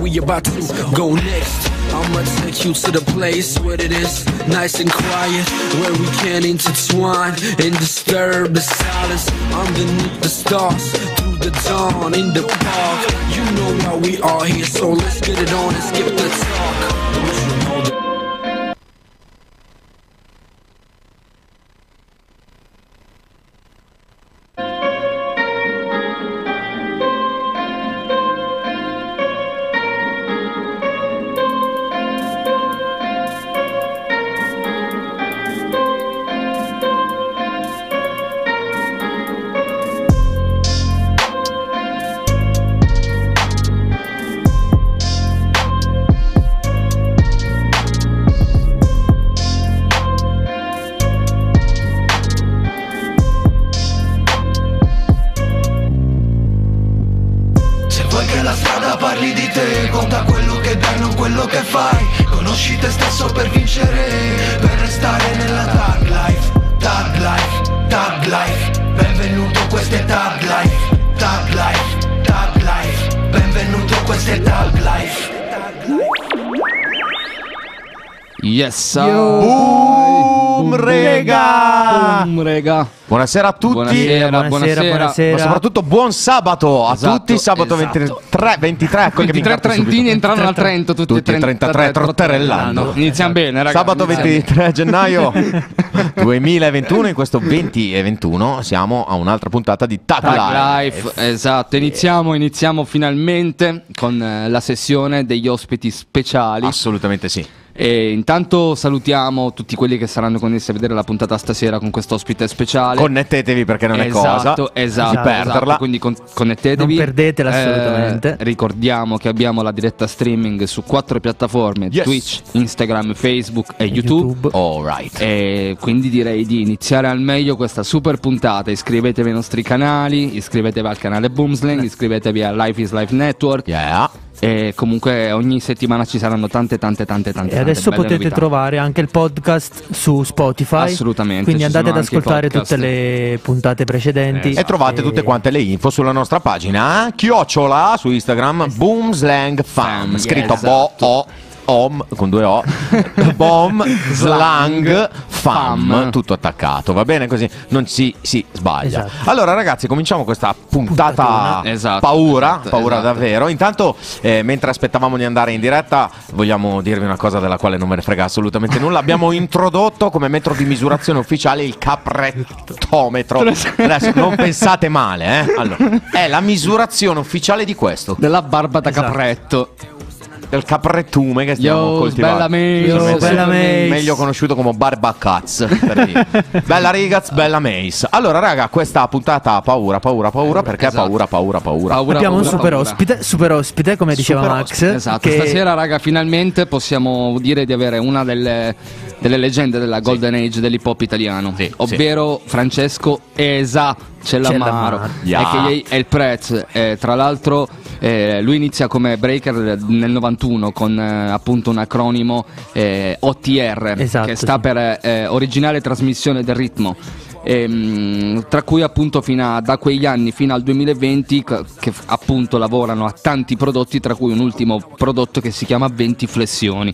we about to go next. I'ma take you to the place where it is nice and quiet, where we can intertwine and disturb the silence underneath the stars through the dawn in the park. You know why we are here, so let's get it on and skip the talk. Yes, Boom, rega! Boom, rega. Buonasera a tutti. Buonasera, buonasera. Ma soprattutto buon sabato a Esatto, tutti. Sabato esatto. 23, 23 ecco che mi 23 incazzo trentini subito. entrano al Trento, tutti, Tutti 33 trotterellando. Iniziamo bene, ragazzi. Sabato iniziamo 23 gennaio 2021, in questo 20 e 21 siamo a un'altra puntata di Tag, Tag Life. Life, esatto, iniziamo, iniziamo finalmente con eh, la sessione degli ospiti speciali Assolutamente sì. E intanto salutiamo tutti quelli che saranno connessi a vedere la puntata stasera con questo ospite speciale. Connettetevi perché non è cosa Esatto, esatto, di perderla. esatto, quindi con- connettetevi. Non perdetela Eh, assolutamente. ricordiamo che abbiamo la diretta streaming su quattro piattaforme: Yes. Twitch, Instagram, Facebook e YouTube. YouTube. All right. E quindi direi di iniziare al meglio questa super puntata. Iscrivetevi ai nostri canali, iscrivetevi al canale Boomslang, iscrivetevi a Life is Life Network. Yeah. E comunque ogni settimana ci saranno tante, tante, tante, tante. E adesso tante belle potete novità. trovare anche il podcast su Spotify. Assolutamente, Quindi andate ad ascoltare tutte le puntate precedenti. E trovate tutte quante le info sulla nostra pagina chiocciola su Instagram Boomslang Fam Fam, scritto esatto. bo o om con due o bom slang fam tutto attaccato va bene così non si, si sbaglia Esatto. allora ragazzi cominciamo questa puntata. Esatto, paura esatto, paura esatto. davvero intanto eh, mentre aspettavamo di andare in diretta vogliamo dirvi una cosa della quale non me ne frega assolutamente nulla abbiamo introdotto come metro di misurazione ufficiale il caprettometro adesso non pensate male eh allora, è la misurazione ufficiale di questo Della barba da Esatto. capretto. Del caprettume che stiamo Yo, coltivando bella Mace. Yo, bella Mace. meglio conosciuto come Barba Caz per dire. bella Rigaz bella Mace allora raga questa puntata ha paura paura paura perché ha Esatto. paura paura paura Paura, Abbiamo un paura, super paura. ospite, super ospite, come diceva Super Max. ospite, Esatto, che- stasera raga finalmente possiamo dire di avere una delle, delle leggende della Golden Age dell'hip hop italiano, Sì, ovvero Francesco Esa Cellamaro, Cellamaro. Yeah. a.k.a. El Prez. Eh, tra l'altro eh, lui inizia come breaker nel 91 con eh, appunto un acronimo eh, OTR, Esatto, che sta sì. per eh, originale trasmissione del ritmo. Ehm, tra cui appunto fino a, da quegli anni fino al 2020 che, appunto lavorano a tanti prodotti tra cui un ultimo prodotto che si chiama 20 flessioni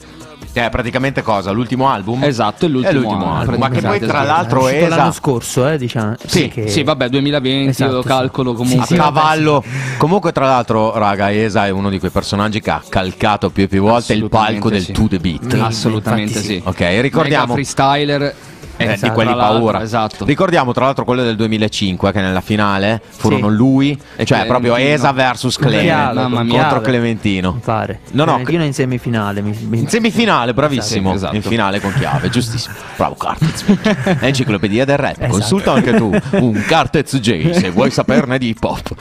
che è praticamente cosa l'ultimo album esatto è l'ultimo, È l'ultimo album, ma che poi tra sì. l'altro è l'anno scorso, eh, diciamo. Sì, che- sì vabbè 2020 Esatto, lo sì. calcolo comunque a Sì, sì, vabbè, cavallo. Comunque, tra l'altro, raga, Esa è uno di quei personaggi che ha calcato più e più volte il palco del sì. To The Beat. assolutamente sì, sì. Ok, ricordiamo. Mega freestyler eh, esatto, di quelli paura. esatto Ricordiamo tra l'altro quello del 2005 che nella finale furono Sì. lui, cioè proprio Clementino. Esa versus mia. contro dialogo, Clementino. Mi pare. No, no, Clementino in semifinale. mi- mi- In semifinale, bravissimo. Esatto. In finale con chiave, giustissimo. Bravo Cartez. Enciclopedia del rap. Esatto. Consulta anche tu un Cartez J se vuoi saperne di hip hop.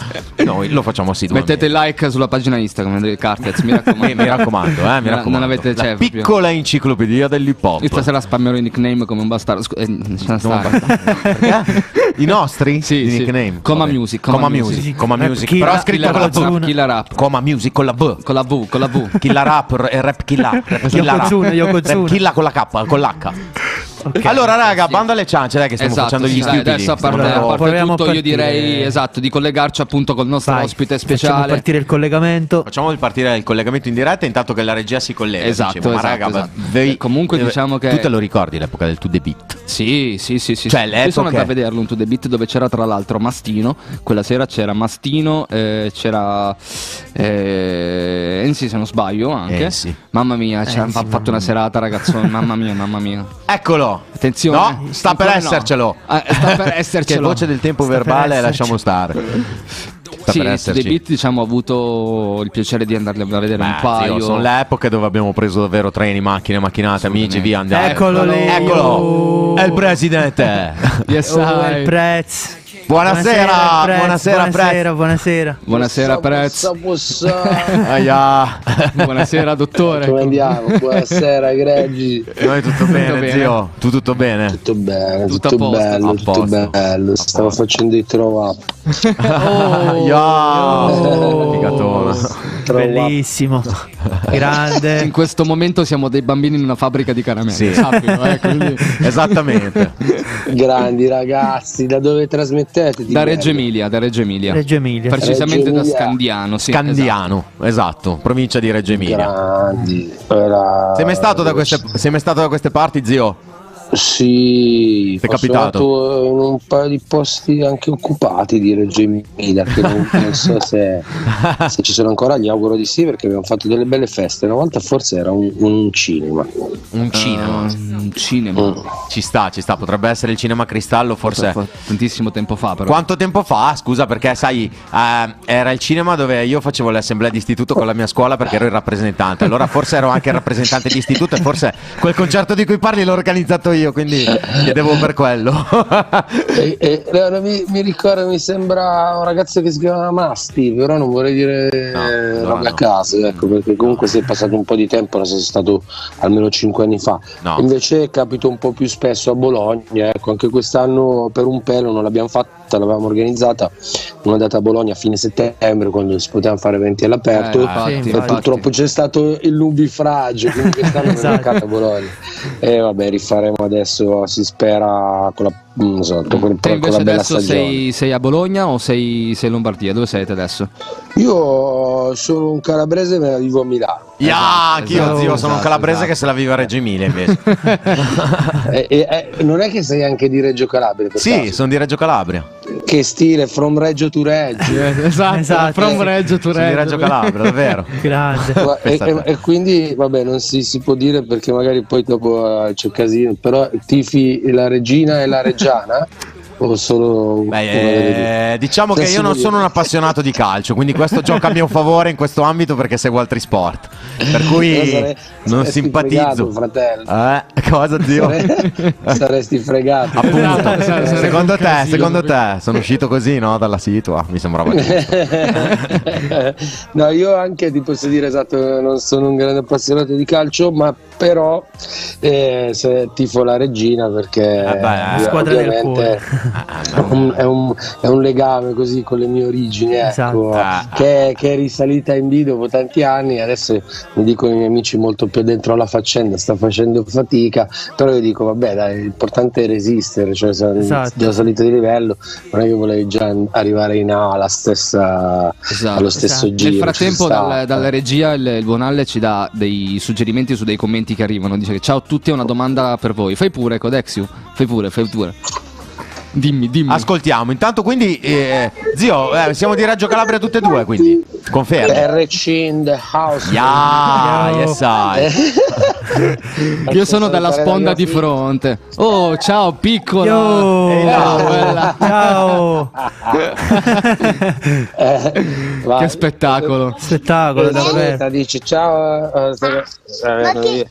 Noi lo facciamo assiduamente. mettete like sulla pagina Instagram del Cartez mi raccomando Mi, mi raccomando, eh, mi raccomando. non avete cioè, proprio- piccola enciclopedia dell'hip hop. Io stasera spammerò i nickname come un bastardo. Scu- eh? I nostri? Sì, sì. nickname. Coma Vabbè. Music, Coma, Music. Coma Rap Music. Killa- Però scritto con la V. Killa Rap. Coma Music con la V. Con la V, con la V. Killa Rap e Rap Killa. Rap Killa Rap. Yokozuna, Yokozuna. Rap Killa con la K, con l'H. Ok. Allora, raga, banda alle ciance, dai, che stiamo Esatto, facendo sì, gli dai, stupidi. adesso a parte, a parte tutto, io partire. direi esatto di collegarci appunto col nostro Vai, ospite Facciamo speciale. partire il collegamento. Facciamo partire il collegamento in diretta intanto che la regia si collega. Esatto, dicevo. Ma esatto, raga, esatto. voi- Eh, comunque eh, diciamo che- Tu te lo ricordi l'epoca del To The Beat? Sì, sì, sì, sì. Cioè, sì. le Io sono andato a vederlo un To The Beat dove c'era tra l'altro Mastino. Quella sera c'era Mastino, eh, c'era eh, Enzi se non sbaglio anche. Enzi. Mamma mia, ci ha Enzi, ha fatto una serata ragazzone. mamma mia, mamma mia. Eccolo! Attenzione. No, eh. sta per Ancora no. essercelo. Ah, sta per Che essercelo. voce del tempo Sta verbale lasciamo stare. Sta Sì, per Beat diciamo ho avuto il piacere di andarli a vedere un Beh, paio. zio, sono le epoche dove abbiamo preso davvero treni, macchine, macchinate, amici, via andiamo. Eccolo lì. Eccolo! È il presidente! Yes, Oh, I. il Prez. Buonasera, Prez, buonasera, buonasera, buonasera. Buonasera Prez. Aia. Buonasera dottore. Come andiamo? Buonasera, Greggi. Noi tutto bene, bene. zio? Tu tutto bene? Tutto bene, Tutto tutto, posto, bello, tutto posto. bello. Stavo facendo i throw up. Oh. Figatona. Throw up. Bellissimo. In Grande. questo momento siamo dei bambini in una fabbrica di caramelle. Sì. sappilo, eh, quindi- Esattamente. Grandi ragazzi, da dove trasmettete? Da? Reggio Emilia, da Reggio Emilia. Reggio Emilia. Precisamente Reggio da Emilia. Scandiano, sì. Candiano, esatto, provincia di Reggio Emilia. Grandi. Sei mai stato da queste, sei mai stato da queste parti, zio? Sì, è ho capitato? in un paio di posti anche occupati di Reggio Emilia, che non, non so se, se ci sono ancora, gli auguro di sì perché abbiamo fatto delle belle feste. Una volta forse era un, un cinema. Un cinema. Uh, un cinema. Mm. Ci sta, ci sta, potrebbe essere il cinema cristallo, forse. Tantissimo tempo fa, però. Quanto tempo fa? Scusa, perché sai, eh, era il cinema dove io facevo l'assemblea di istituto con la mia scuola perché ero il rappresentante. Allora forse ero anche il rappresentante di istituto e forse quel concerto di cui parli l'ho organizzato io, quindi chiedevo per quello. E, e- allora mi, mi ricordo, mi sembra un ragazzo che si chiama Masti, però non vorrei dire No, allora robe no. a caso, ecco, perché comunque sei passato un po' di tempo, non sei stato almeno cinque anni fa. No. Invece capito un po' più spesso a Bologna, ecco, anche quest'anno per un pelo non l'abbiamo fatta, l'avevamo organizzata una data a Bologna a fine settembre quando si potevano fare eventi all'aperto. Eh, infatti, E infatti. purtroppo c'è stato il nubifragio, quindi quest'anno non è Esatto. mancato a Bologna. E vabbè, rifaremo adesso, si spera, con la, non so, con, Te invece la bella adesso stagione. sei, sei a Bologna o sei, sei in Lombardia? Dove siete adesso? Io sono un calabrese ma vivo a Milano. Ya, anch'io esatto, zio, sono un esatto, calabrese esatto. che se la vive a Reggio Emilia invece. E- e- e non è che sei anche di Reggio Calabria? sì, caso? sono di Reggio Calabria. Che stile, from Reggio to Reggio. esatto, Esatto. from Reggio to di Reggio Calabria, davvero. Grande. Gua- E, e- e quindi vabbè non si, si può dire perché magari poi dopo eh, c'è casino però tifi la regina e la reggiana o solo? Beh, eh, diciamo che io non sono un appassionato di calcio, quindi questo gioca a mio favore in questo ambito perché seguo altri sport. Per cui sare- non saresti simpatizzo. fregato, fratello Eh, cosa zio? Sare- saresti fregato Appunto, Esatto, sarebbe secondo te, casino, secondo perché- te, sono uscito così, no? Dalla situa, mi sembrava no, io anche ti posso dire esatto, non sono un grande appassionato di calcio, ma però eh, se tifo la regina perché Eh beh, eh, squadra del ovviamente è un, è, un, è un legame così con le mie origini, ecco, Esatto. Ah. che, che è risalita in D dopo tanti anni. Adesso mi dicono i miei amici molto più dentro alla faccenda, sta facendo fatica, però io dico vabbè dai, l'importante è resistere, cioè se Esatto. già salito di livello, non è che volevi già arrivare in A alla stessa, Esatto. allo stesso Esatto. giro. Nel frattempo dal- dalla regia il, il buon Alle ci dà dei suggerimenti su dei commenti che arrivano. Dice che ciao a tutti, ho una domanda per voi. Fai pure, Codexiu. Fai pure, fai pure. Dimmi, dimmi. Ascoltiamo, intanto quindi, eh, zio, eh, siamo di Reggio Calabria tutte e due, quindi confermi. RC in the house. Ya, Yo. yes I. Io sono dalla sponda di fronte. Oh, ciao piccola. Yo. Là, bella. Ciao. Eh. Che spettacolo. Spettacolo, davvero. Dice ciao, eh, sta- eh,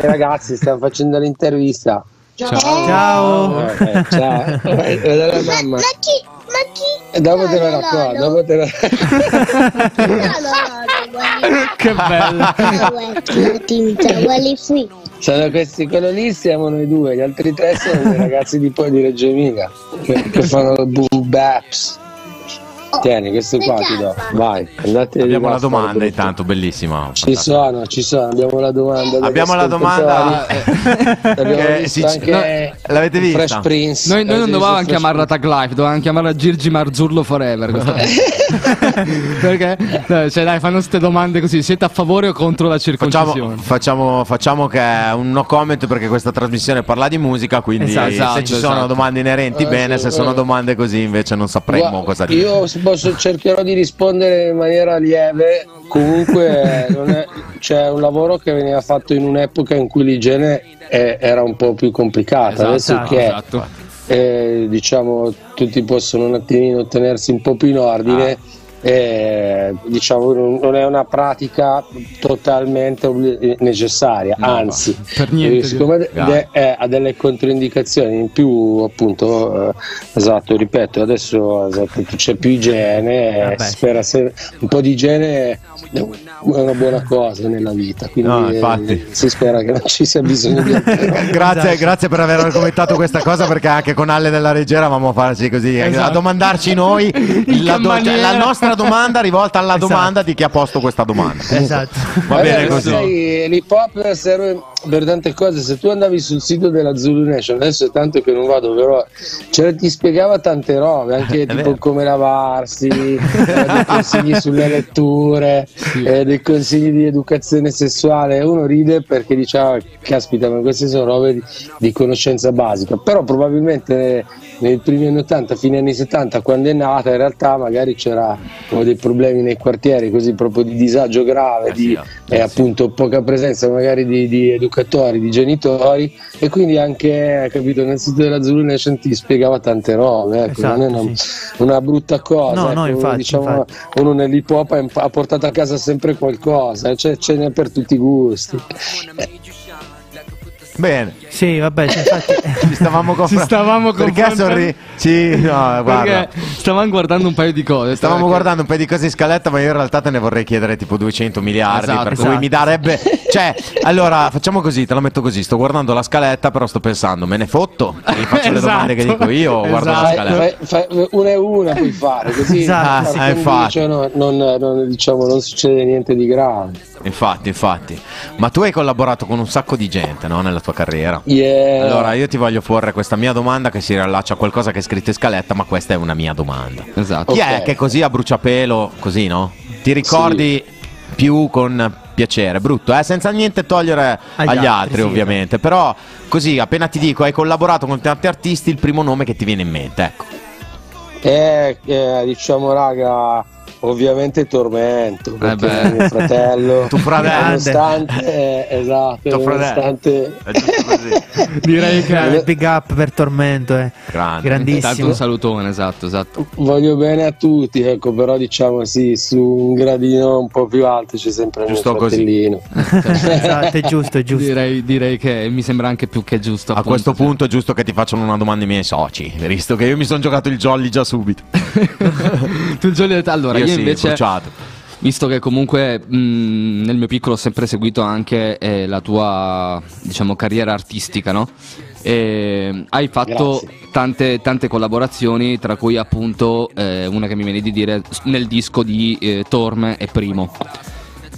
ragazzi, stiamo facendo l'intervista. Ciao. Eh, eh, ciao. Eh, eh, dalla mamma. Ma chi? Ma chi? E dopo te lo racconto, dopo te lo. Che qui. Sono questi, quello lì siamo noi due, gli altri tre sono i ragazzi di poi di Reggio Emilia che, che fanno boom baps. Tieni, questo qua ti do. Vai, andate Abbiamo la domanda intanto, bellissima. Ci sono, ci sono, abbiamo la domanda. Abbiamo la domanda. si- anche no, l'avete vista? Fresh Prince. Noi, noi non dovevamo chiamarla Tag Life, dovevamo chiamarla Girgi Marzullo Forever. Perché? eh, Cioè, dai, fanno queste domande così: siete a favore o contro la Facciamo, circoncisione? facciamo, facciamo che è un no comment perché questa trasmissione parla di musica, quindi Esatto, se ci sono esatto. domande inerenti Eh, bene, sì, se sono eh. domande così invece non sapremmo Gua- cosa dire. Io posso, cercherò di rispondere in maniera lieve. Comunque, è- c'è un lavoro che veniva fatto in un'epoca in cui l'igiene è- era un po' più complicata. Adesso Esatto, che esatto. eh, diciamo tutti possono un attimino tenersi un po' più in ordine. Eh, diciamo non non è una pratica totalmente necessaria, No, anzi, per niente eh, di- siccome de- Grazie. eh, ha delle controindicazioni in più, appunto, eh, esatto, ripeto, adesso esatto, c'è più igiene, eh, si spera se- un po' di igiene è una buona cosa nella vita, quindi No, eh, infatti. si spera che non ci sia bisogno di. Grazie, Esatto. grazie per aver argomentato questa cosa perché anche con Alle della Regia eravamo a farci così, a Esatto. domandarci noi la, do- cioè, la nostra domanda rivolta alla Esatto. domanda di chi ha posto questa domanda. Esatto. Va bene così. l'hip hop per tante cose. Se tu andavi sul sito della Zulu Nation, adesso è tanto che non vado, però cioè, ti spiegava tante robe, anche tipo vero. come lavarsi, eh, dei consigli sulle letture, eh, dei consigli di educazione sessuale. Uno ride perché diceva, caspita, ma queste sono robe di, di conoscenza basica. Però probabilmente nei primi anni 80, fine anni 70, quando è nata, in realtà magari c'era dei problemi nei quartieri, così proprio di disagio grave, Eh di sì, e eh sì. appunto poca presenza magari di, di educatori, di genitori e quindi anche capito nel sito della Zulu Nation ti spiegava tante robe, ecco, Esatto, non è una, sì. una brutta cosa, No, ecco, no, infatti, diciamo, infatti. uno nell'hip hop ha portato a casa sempre qualcosa, cioè, ce n'è per tutti i gusti. Bene, Sì, vabbè, sì, infatti. ci stavamo Ci confrontando. stavamo Perché confrontando- sorri? Sì, no, guarda. Perché stavamo guardando un paio di cose. Stavamo perché- guardando un paio di cose in scaletta, ma io in realtà te ne vorrei chiedere tipo 200 miliardi. Esatto, per cui esatto. mi darebbe. Cioè, allora facciamo così: te la metto così. Sto guardando la scaletta, però sto pensando, me ne fotto. E gli faccio le Esatto. domande che dico io. o Guardo la Esatto. scaletta. Fai- fai- una e una puoi fare così Esatto, a sì. Eh, infatti. condicio non, non- non- diciamo, non succede niente di grave. Infatti, infatti. Ma tu hai collaborato con un sacco di gente, no? Nella tua carriera. Yeah. Allora, io ti voglio porre questa mia domanda che si riallaccia a qualcosa che è scritto in scaletta, ma questa è una mia domanda. Esatto. Chi Ok. è che così a bruciapelo, così, no? Ti ricordi più con piacere, brutto, eh? senza niente togliere agli, Agli altri, altri, sì, ovviamente. Però, così, appena ti dico hai collaborato con tanti artisti, il primo nome che ti viene in mente, ecco. Eh, eh, diciamo, raga, ovviamente Tormento, perché beh. è mio fratello. Tuo fratello. Nonostante, eh, esatto, fratello. nonostante... È giusto così. Direi che. Eh, Big up per Tormento, eh. Grande. Tanto grandissimo. un salutone, esatto, esatto. Voglio bene a tutti, ecco, però diciamo sì, su un gradino un po' più alto c'è sempre il mio Giusto così. fratellino. Esatto, è giusto, è giusto. Direi, direi che mi sembra anche più che giusto. A appunto, questo sì. punto è giusto che ti facciano una domanda i miei soci, visto che io mi sono giocato il jolly già subito. tu il di- Allora, io, io sì, invece. bruciato. Visto che comunque mh, nel mio piccolo ho sempre seguito anche eh, la tua diciamo, carriera artistica, no? E hai fatto tante, tante collaborazioni, tra cui appunto eh, una che mi viene di dire nel disco di eh, Torme e Primo.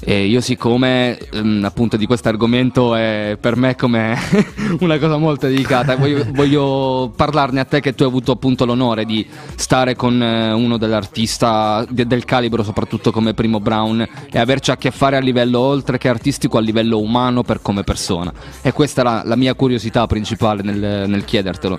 E io siccome ehm, appunto di questo argomento è per me come una cosa molto delicata, voglio, voglio parlarne a te che tu hai avuto appunto l'onore di stare con eh, uno dell'artista de- del calibro soprattutto come Primo Brown e averci a che fare a livello oltre che artistico, a livello umano per come persona. E questa la, la mia curiosità principale nel, nel chiedertelo.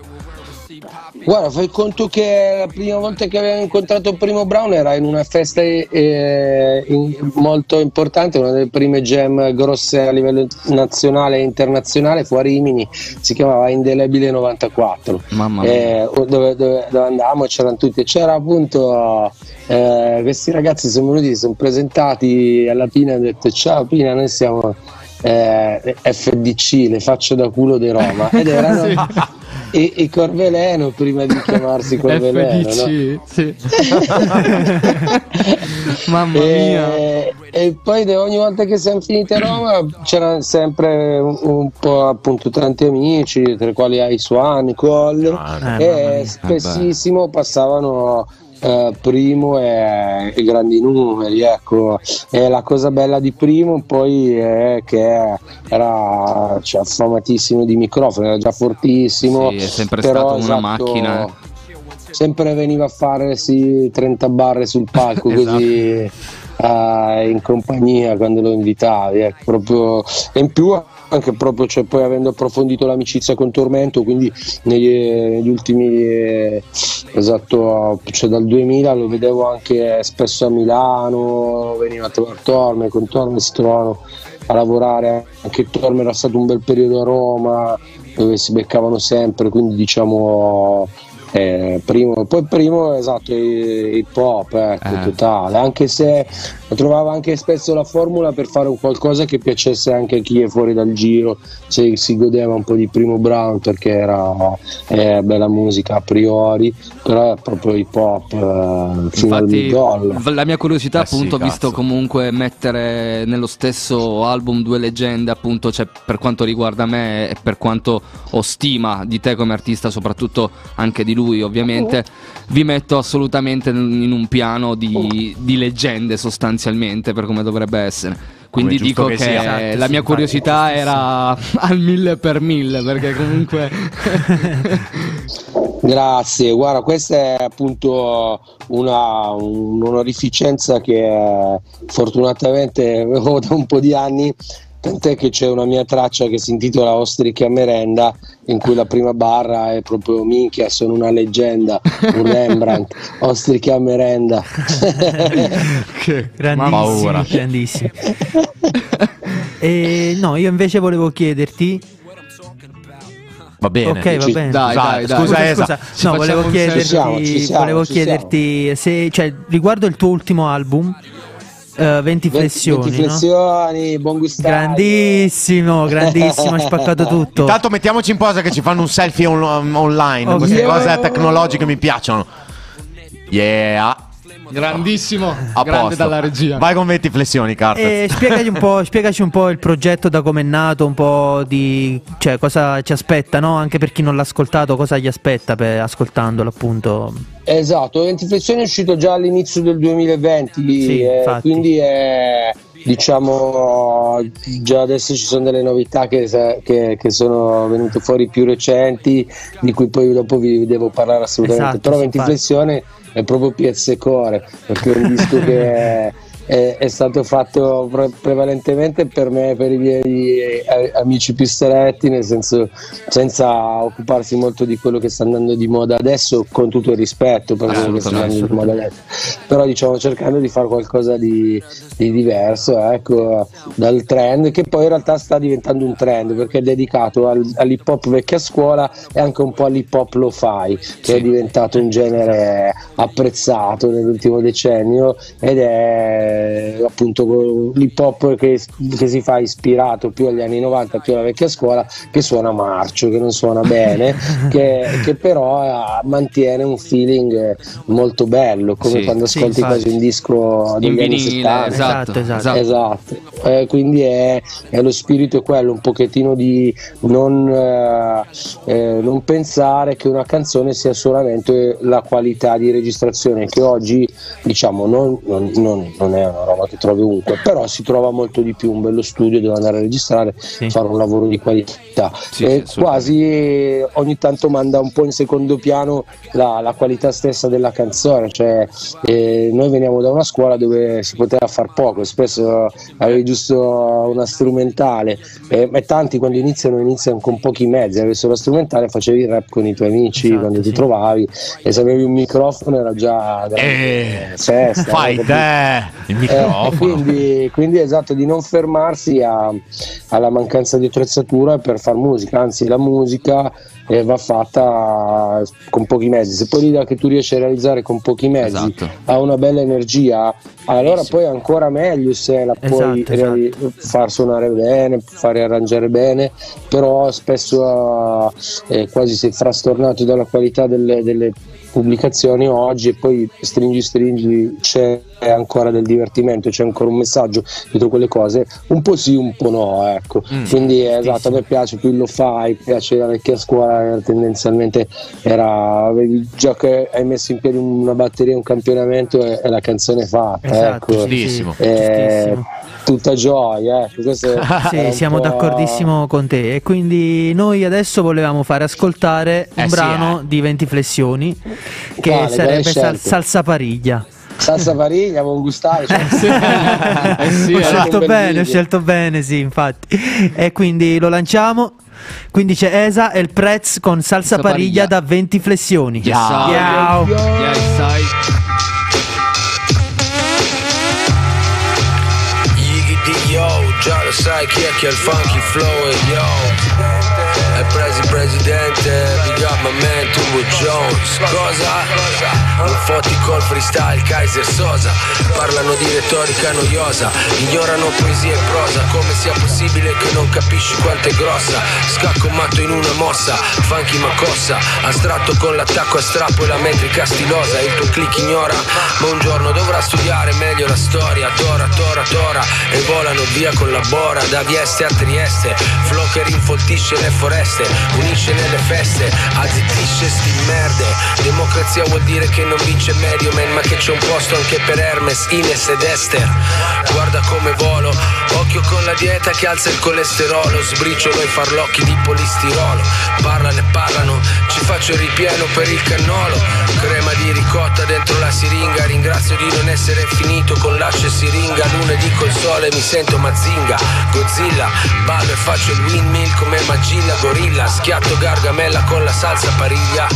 Guarda, fai conto che la prima volta che avevo incontrato Primo Brown era in una festa eh, in- molto importante, una delle prime jam grosse a livello nazionale e internazionale fuori Rimini, si chiamava Indelebile 94. Mamma mia. Eh, dove, dove, dove andavamo c'erano tutti, c'era appunto eh, questi ragazzi sono venuti, si sono presentati alla Pina e hanno detto ciao Pina, noi siamo eh, FDC, le facce da culo di Roma ed erano i, i Corveleno prima di chiamarsi Corveleno. no? FDC, sì. Mamma mia. E, e poi de- ogni volta che siamo finiti a Roma c'erano sempre un, un po' appunto tanti amici, tra i quali Aiswan, Nicole, Ah, Eh, mamma e spessissimo passavano eh, primo e, e grandi numeri, ecco. E la cosa bella di primo poi è che era cioè, affamatissimo di microfono, era già fortissimo. Sì, è sempre però, stato una esatto, macchina. eh. Sempre veniva a fare sì, 30 barre sul palco Esatto. così eh, in compagnia quando lo invitavi. ecco, proprio. E in più anche proprio cioè, poi avendo approfondito l'amicizia con Tormento, quindi negli, negli ultimi eh, esatto, cioè dal 2000 lo vedevo anche spesso a Milano, veniva a trovare Torme, con Torme trovano a lavorare, anche Torme era stato un bel periodo a Roma dove si beccavano sempre, quindi diciamo eh, primo, poi primo esatto i- hip hop ecco, Eh. totale anche se trovavo anche spesso la formula per fare un qualcosa che piacesse anche a chi è fuori dal giro se si godeva un po' di primo Brown perché era eh, bella musica a priori però è proprio hip hop eh, Infatti, la mia curiosità, Eh sì, appunto, visto cazzo. comunque mettere nello stesso album due leggende, appunto, cioè, per quanto riguarda me e per quanto ho stima di te come artista, soprattutto anche di lui, ovviamente, vi metto assolutamente in un piano di, di leggende, sostanzialmente, per come dovrebbe essere. Quindi dico che che, sia. Esatto, la mia curiosità era al mille per mille, perché comunque. Grazie, guarda, questa è appunto una, un'onorificenza che fortunatamente avevo da un po' di anni, tant'è che c'è una mia traccia che si intitola Ostriche a merenda, in cui la prima barra è proprio minchia, sono una leggenda, un Rembrandt, Ostriche a merenda. Grandissimi, paura. grandissimi. E no, io invece volevo chiederti. Va bene. Ok, va bene. Dai, Scusa, dai, dai. scusa, Esa. scusa. Ci No, volevo chiederti, Ci siamo, ci siamo, volevo chiederti se, cioè, riguardo il tuo ultimo album, eh, 20 flessioni, 20 no? flessioni, buon gustaio. Grandissimo, grandissimo, hai spaccato tutto. Intanto mettiamoci in posa che ci fanno un selfie on- online. Ok. Queste cose tecnologiche mi piacciono. Yeah. Grandissimo, A grande posto. dalla regia. Vai con 20 flessioni, Carter. E spiegaci un, po', spiegaci un po' il progetto da come è nato, un po' di cioè cosa ci aspetta, no? Anche per chi non l'ha ascoltato, cosa gli aspetta per ascoltandolo, appunto. Esatto, 20 flessioni è uscito già all'inizio del 2020, Sì, eh, infatti. quindi è, diciamo già adesso ci sono delle novità che, che- che sono venute fuori più recenti, di cui poi dopo vi devo parlare assolutamente. Esatto, Però sì, 20 infatti. flessioni è proprio piezze core, perché è un disco che è, è- stato fatto pre- prevalentemente per me e per i miei eh, amici più stretti, nel senso senza occuparsi molto di quello che sta andando di moda adesso, con tutto il rispetto per quello che sta andando di moda adesso, però diciamo cercando di fare qualcosa di, di diverso ecco, dal trend, che poi in realtà sta diventando un trend perché è dedicato al- all'hip hop vecchia scuola e anche un po' all'hip hop lo-fi, che è diventato un genere apprezzato nell'ultimo decennio ed è appunto l'hip hop che, che si fa ispirato più agli anni 90, più alla vecchia scuola, che suona marcio, che non suona bene, che, che però eh, mantiene un feeling eh, molto bello, come Sì, quando sì, ascolti infatti. quasi un disco In degli anni vinile, 70. esatto, Esatto, esatto. Esatto, Eh, quindi è, è lo spirito è quello, un pochettino di non, eh, eh, non pensare che una canzone sia solamente la qualità di registrazione, che oggi diciamo non, non- non- non è una roba che trovi ovunque, però si trova molto di più, un bello studio dove andare a registrare, fare un lavoro di qualità. Sì, e sì, quasi eh, ogni tanto manda un po' in secondo piano la, la qualità stessa della canzone, cioè eh, noi veniamo da una scuola dove si poteva far poco, spesso avevi giusto una strumentale eh, e tanti quando iniziano iniziano con pochi mezzi, avevi solo la strumentale, facevi il rap con i tuoi amici Esatto, quando sì. ti trovavi e se avevi un microfono era già Eh, festa. Fai no? te il Eh, microfono. quindi, quindi esatto, di non fermarsi a- alla mancanza di attrezzatura per far musica, anzi la musica eh, va fatta con pochi mezzi. Se poi l'idea che tu riesci a realizzare con pochi mezzi Esatto. ha una bella energia, allora poi è ancora meglio se la puoi Esatto, far suonare bene, fare arrangiare bene, però spesso eh, quasi sei frastornato dalla qualità delle, delle pubblicazioni oggi e poi stringi stringi c'è ancora del divertimento, c'è ancora un messaggio dietro quelle cose, un po' sì, un po' no, ecco. Mm. Quindi esatto, a me piace più lo fai, piace la vecchia scuola era tendenzialmente era già che hai messo in piedi una batteria un campionamento e, e la canzone è fatta Esatto, ecco. sì, sì, Giustissimo. Eh, giustissimo. tutta gioia era Sì, siamo d'accordissimo con te. E quindi noi adesso volevamo fare ascoltare un Eh sì, brano eh. di 20 flessioni che Quale? Sarebbe sal- salsa pariglia. Salsa pariglia con gustare cioè, Eh sì, ho scelto bene, ho scelto bene, sì, infatti. E quindi lo lanciamo. Quindi c'è Esa e il Prez con salsa Salsa pariglia pariglia. da 20 flessioni. Ciao. D, yo, già lo sai chi è che ha il funky flow e yo È presi presidente, big Turbo Jones. Cosa? Non fotti col freestyle Kaiser Sosa. Parlano di retorica noiosa Ignorano poesia e prosa. Come sia possibile che non capisci quanto è grossa? Scacco matto in una mossa Funky ma cossa. Astratto con l'attacco a strappo e la metrica stilosa. Il tuo click ignora Ma un giorno dovrà studiare meglio la storia. Tora, tora, tora E volano via con la bora. Da Vieste a Trieste Flow che rinfoltisce le foreste Unisce nelle feste Azzittisce sti merde. Democrazia vuol dire che non vince medio man Ma che c'è un posto anche per Hermes, Ines ed Esther. Guarda come volo Occhio con la dieta che alza il colesterolo Sbriciolo i farlocchi di polistirolo. Parlano e parlano Ci faccio il ripieno per il cannolo. Crema di ricotta dentro la siringa Ringrazio di non essere finito con l'asce e siringa. Lunedì col sole mi sento mazinga Godzilla Ballo e faccio il windmill come Magilla Gorilla Schiatto gargamella con la salsa pariglia.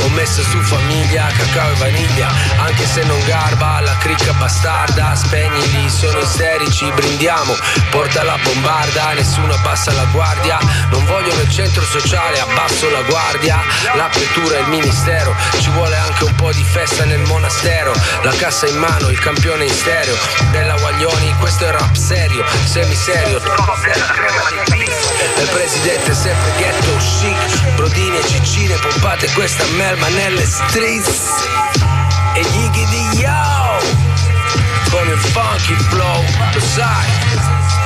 Ho messo su famiglia, cacao e vaniglia. Anche se non garba la cricca bastarda. Spegnili, sono isterici, brindiamo. Porta la bombarda, nessuno abbassa la guardia. Non vogliono il centro sociale, abbasso la guardia. L'apertura è il ministero. Ci vuole anche un po' di festa nel monastero. La cassa in mano, il campione in stereo. Bella Guaglioni, questo è rap serio Semiserio. E il presidente è sempre ghetto chic Brodine ciccine pompate questa melma nelle streets. E gli di yo. Con il funky flow, lo sai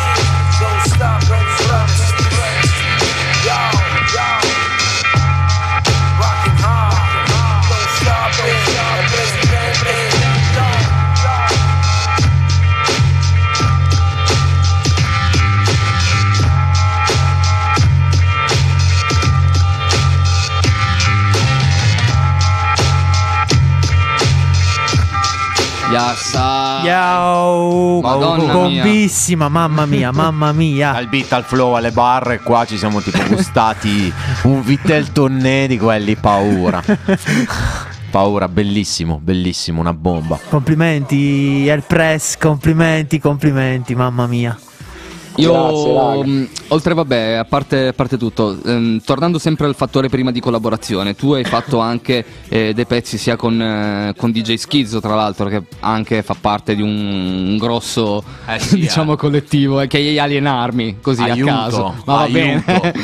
Yes, sai. Ciao. Madonna mia. Bombissima, mamma mia, mamma mia. Al beat, al flow, alle barre, qua ci siamo tipo gustati un Vittel Tonné di quelli paura. Paura, bellissimo, bellissimo, una bomba. Complimenti, El Press, complimenti, complimenti, mamma mia. Io, Grazie, mh, oltre vabbè, a parte, a parte tutto, ehm, tornando sempre al fattore prima di collaborazione, tu hai fatto anche eh, dei pezzi sia con, eh, con DJ Schizzo, tra l'altro, che anche fa parte di un, un grosso Eh sì, diciamo eh. collettivo, eh, che è gli Alien Army, così Aiuto, a caso. Ma va aiuto. bene.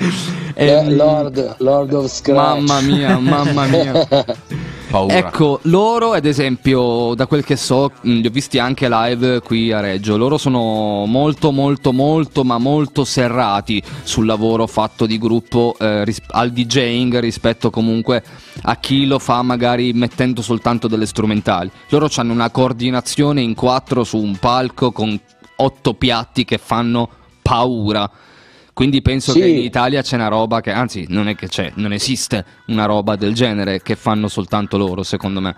Eh, Ehm, Lord, Lord of Scratch Mamma mia, mamma mia. Paura. Ecco, loro ad esempio, da quel che so, mh, li ho visti anche live qui a Reggio, loro sono molto molto molto ma molto serrati sul lavoro fatto di gruppo eh, ris- al DJing rispetto comunque a chi lo fa magari mettendo soltanto delle strumentali. Loro hanno una coordinazione in quattro su un palco con otto piatti che fanno paura. Quindi penso Sì. che in Italia c'è una roba che, anzi, non è che c'è, non esiste una roba del genere che fanno soltanto loro, secondo me.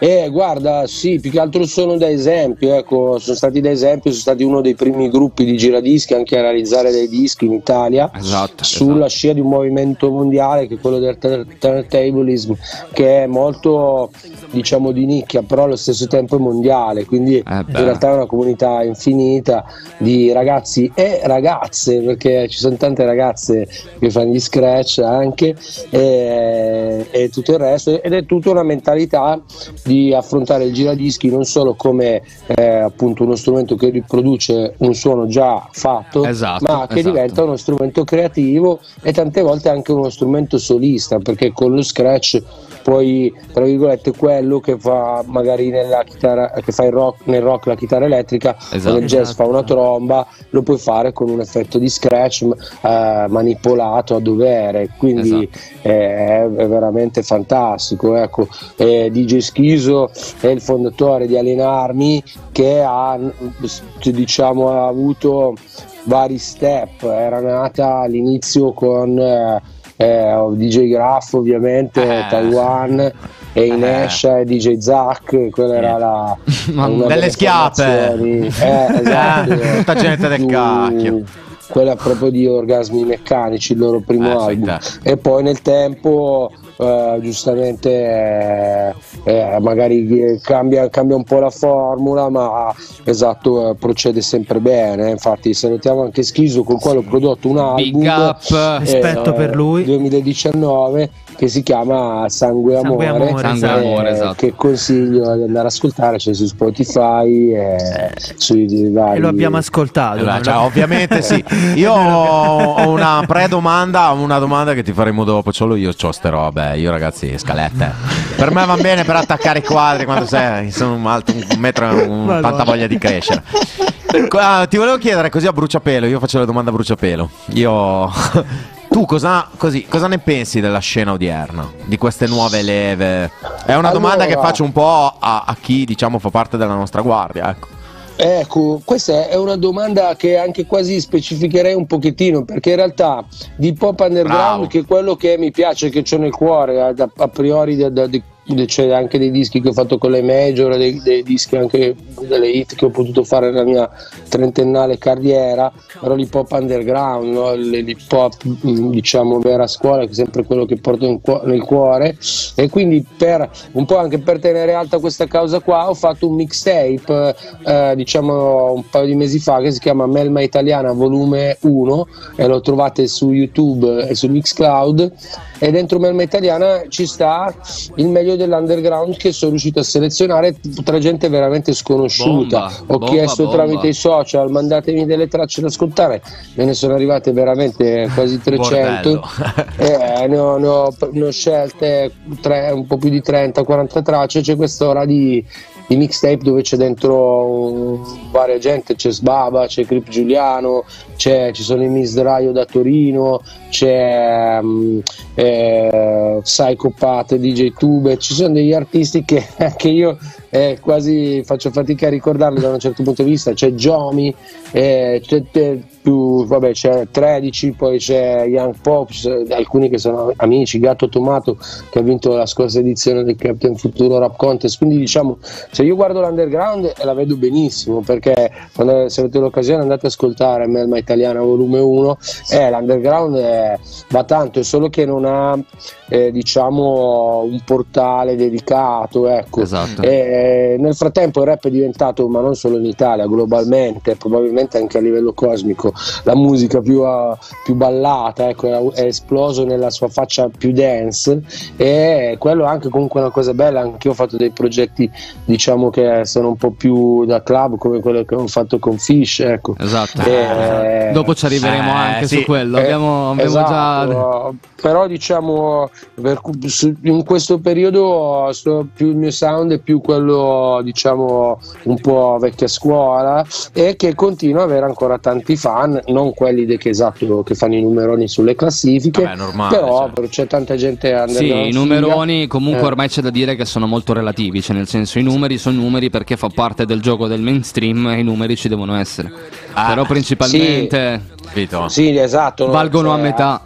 Eh, guarda, sì, più che altro sono da esempio, ecco, sono stati da esempio, sono stati uno dei primi gruppi di giradischi anche a realizzare dei dischi in Italia. Esatto. sulla scia di un movimento mondiale che è quello del tur- turntablism che è molto diciamo di nicchia però allo stesso tempo è mondiale quindi Eh in realtà è una comunità infinita di ragazzi e ragazze perché ci sono tante ragazze che fanno gli scratch anche e, e tutto il resto ed è tutta una mentalità di affrontare il giradischi non solo come eh, appunto uno strumento che riproduce un suono già fatto Esatto, ma che esatto. diventa uno strumento creativo e tante volte anche uno strumento solista perché con lo scratch poi tra virgolette quello che fa magari nella chitarra che fa il rock, nel rock la chitarra elettrica Esatto. o nel jazz fa una tromba lo puoi fare con un effetto di scratch eh, manipolato a dovere quindi Esatto. è, è veramente fantastico ecco Eh, DJ Schiso è il fondatore di Alien Army che ha diciamo ha avuto vari step era nata all'inizio con eh, eh, DJ Graff ovviamente Eh. Taiwan e Inesha e DJ Zack quella era la Delle schiappe. eh, esatto. Eh, tutta gente del cacchio. quella proprio di orgasmi meccanici il loro primo Eh, album e poi nel tempo eh, giustamente eh, eh, magari cambia, cambia un po' la formula ma esatto eh, procede sempre bene infatti salutiamo anche Schiso col quale ho prodotto un album Big up. Rispetto per lui. 2019 che si chiama Sangue e Sangue Amore, Amore, Sangue. Amore, eh, esatto. che consiglio di andare ad ascoltare c'è su Spotify e sui vari E lo abbiamo ascoltato. Allora, cioè, ovviamente sì. Io ho una pre-domanda, una domanda che ti faremo dopo. Solo io ho ste robe. Io, ragazzi, scalette. Per me va bene per attaccare i quadri quando sei. Sono alto un metro un, tanta voglia di crescere. Ah, ti volevo chiedere così a bruciapelo. Io faccio la domanda a bruciapelo. Io. Tu cosa, così, cosa ne pensi della scena odierna? Di queste nuove leve? È una domanda che Allora- faccio un po' a, a chi, diciamo, fa parte della nostra guardia. Ecco. Ecco, questa è una domanda che anche quasi specificherei un pochettino, perché in realtà di pop underground, Bravo. che è quello che mi piace, che ho nel cuore, a, a- priori da- di- c'è anche dei dischi che ho fatto con le major, dei, dei dischi anche delle hit che ho potuto fare nella mia trentennale carriera, però l'hip hop underground, no? l'hip hop mm, diciamo vera scuola, che è sempre quello che porto nel cuore e quindi per un po' anche per tenere alta questa causa qua ho fatto un mixtape eh, diciamo un paio di mesi fa che si chiama Melma Italiana volume 1 e lo trovate su YouTube e su Mixcloud e dentro Melma Italiana ci sta il meglio dell'underground che sono riuscito a selezionare tra gente veramente sconosciuta Bomba, ho bomba, chiesto bomba. tramite i social mandatemi delle tracce da ascoltare me ne sono arrivate veramente quasi 300 Bordello. eh, ne, ho, ne ho- ne ho scelte tre- un po' più di 30-40 tracce. C'è quest'ora di, di mixtape dove c'è dentro um, varia gente: c'è Sbaba, c'è Crip Giuliano, c'è- ci sono i Misdraio da Torino, c'è um, eh, Psychopath, DJ Tube. Ci sono degli artisti che anche io eh, quasi faccio fatica a ricordarli da un certo punto di vista. C'è Jomi, eh, c'è, c'è più, vabbè, c'è 13, poi c'è Young Pops, alcuni che sono amici, Gatto Tomato che ha vinto la scorsa edizione del Captain Futuro Rap Contest. Quindi diciamo, se io guardo l'underground eh, la vedo benissimo perché quando se avete l'occasione andate ad ascoltare Melma Italiana volume 1, eh, l'underground eh, va tanto, è solo che non ha eh, diciamo un portale dedicato, ecco. Esatto. E nel frattempo il rap è diventato, ma non solo in Italia, globalmente, probabilmente anche a livello cosmico, la musica più, uh, più ballata, ecco, è, è esploso nella sua faccia più dance e quello è anche comunque una cosa bella, anche io ho fatto dei progetti diciamo che sono un po' più da club come quello che ho fatto con Fish, ecco. Esatto. Eh, Dopo ci arriveremo eh, anche sì. su quello. Eh, Abbiamo, abbiamo esatto, già. però diciamo per- su- in questo periodo sto- più il mio sound è più quello diciamo un po' vecchia scuola e che continua ad avere ancora tanti fan non quelli de- che, esatto, che fanno i numeroni sulle classifiche Vabbè, normale, però cioè. c'è tanta gente Sì, underground i numeroni comunque Eh. ormai c'è da dire che sono molto relativi, cioè nel senso i numeri sono numeri perché fa parte del gioco del mainstream i numeri ci devono essere. Ah, Però principalmente Capito? sì esatto valgono a cioè, metà.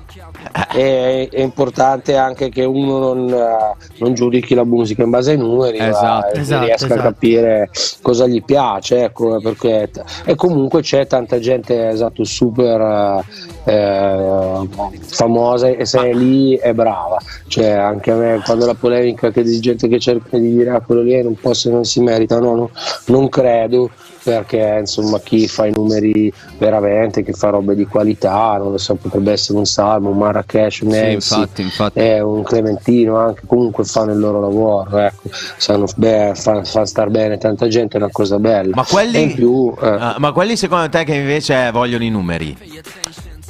è, è importante anche che uno non, eh, non giudichi la musica in base ai numeri, ma Esatto. Esatto, riesca esatto. a capire cosa gli piace. Ecco, perché, e comunque c'è tanta gente esatto, super eh, eh, famosa e se è lì è brava. Cioè, anche a me quando la polemica che di gente che cerca di dire ah, quello lì non può se non si merita, no, no, non credo perché insomma chi fa i numeri veramente, che fa robe di qualità, non lo so, potrebbe essere un Salmo, un Marrakesh, un Sì, Nancy, infatti, infatti. è un Clementino anche comunque fanno il loro lavoro ecco. sanno beh, fa, fa star bene tanta gente è una cosa bella Ma quelli- più eh, Ah, ma quelli secondo te che invece vogliono i numeri?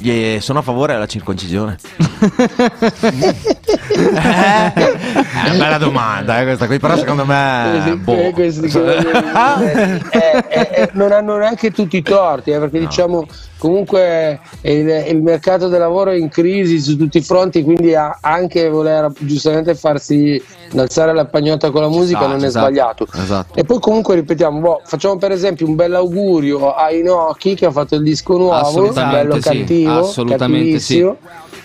Gli- sono a favore della circoncisione? Eh? È una bella domanda, eh, questa qui, però secondo me. Eh, boh. eh, eh, eh, non hanno neanche tutti i torti, eh, perché diciamo comunque il, il mercato del lavoro è in crisi su tutti i fronti, quindi a- anche voler giustamente farsi alzare la pagnotta con la musica Esatto, non è esatto, sbagliato. esatto. E poi comunque ripetiamo, boh, facciamo per esempio un bel augurio a Inoki che ha fatto il disco nuovo, bello sì, cattivo, assolutamente sì.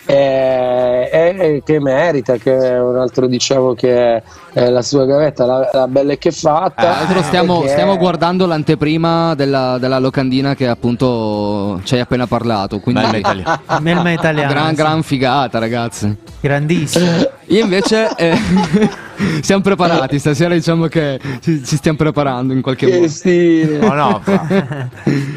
eh, eh, che merita, che è un altro diciamo che è, è la sua gavetta, la, la bella che fatta. Tra l'altro stiamo, perché- stiamo guardando l'anteprima della, della locandina che appunto ci hai appena parlato. Quindi Bella italiana. Melma italiana. gran, sì. gran figata, ragazzi. Grandissimo. Io invece eh, siamo preparati, stasera diciamo che ci, ci stiamo preparando in qualche Che modo. stile. No, no,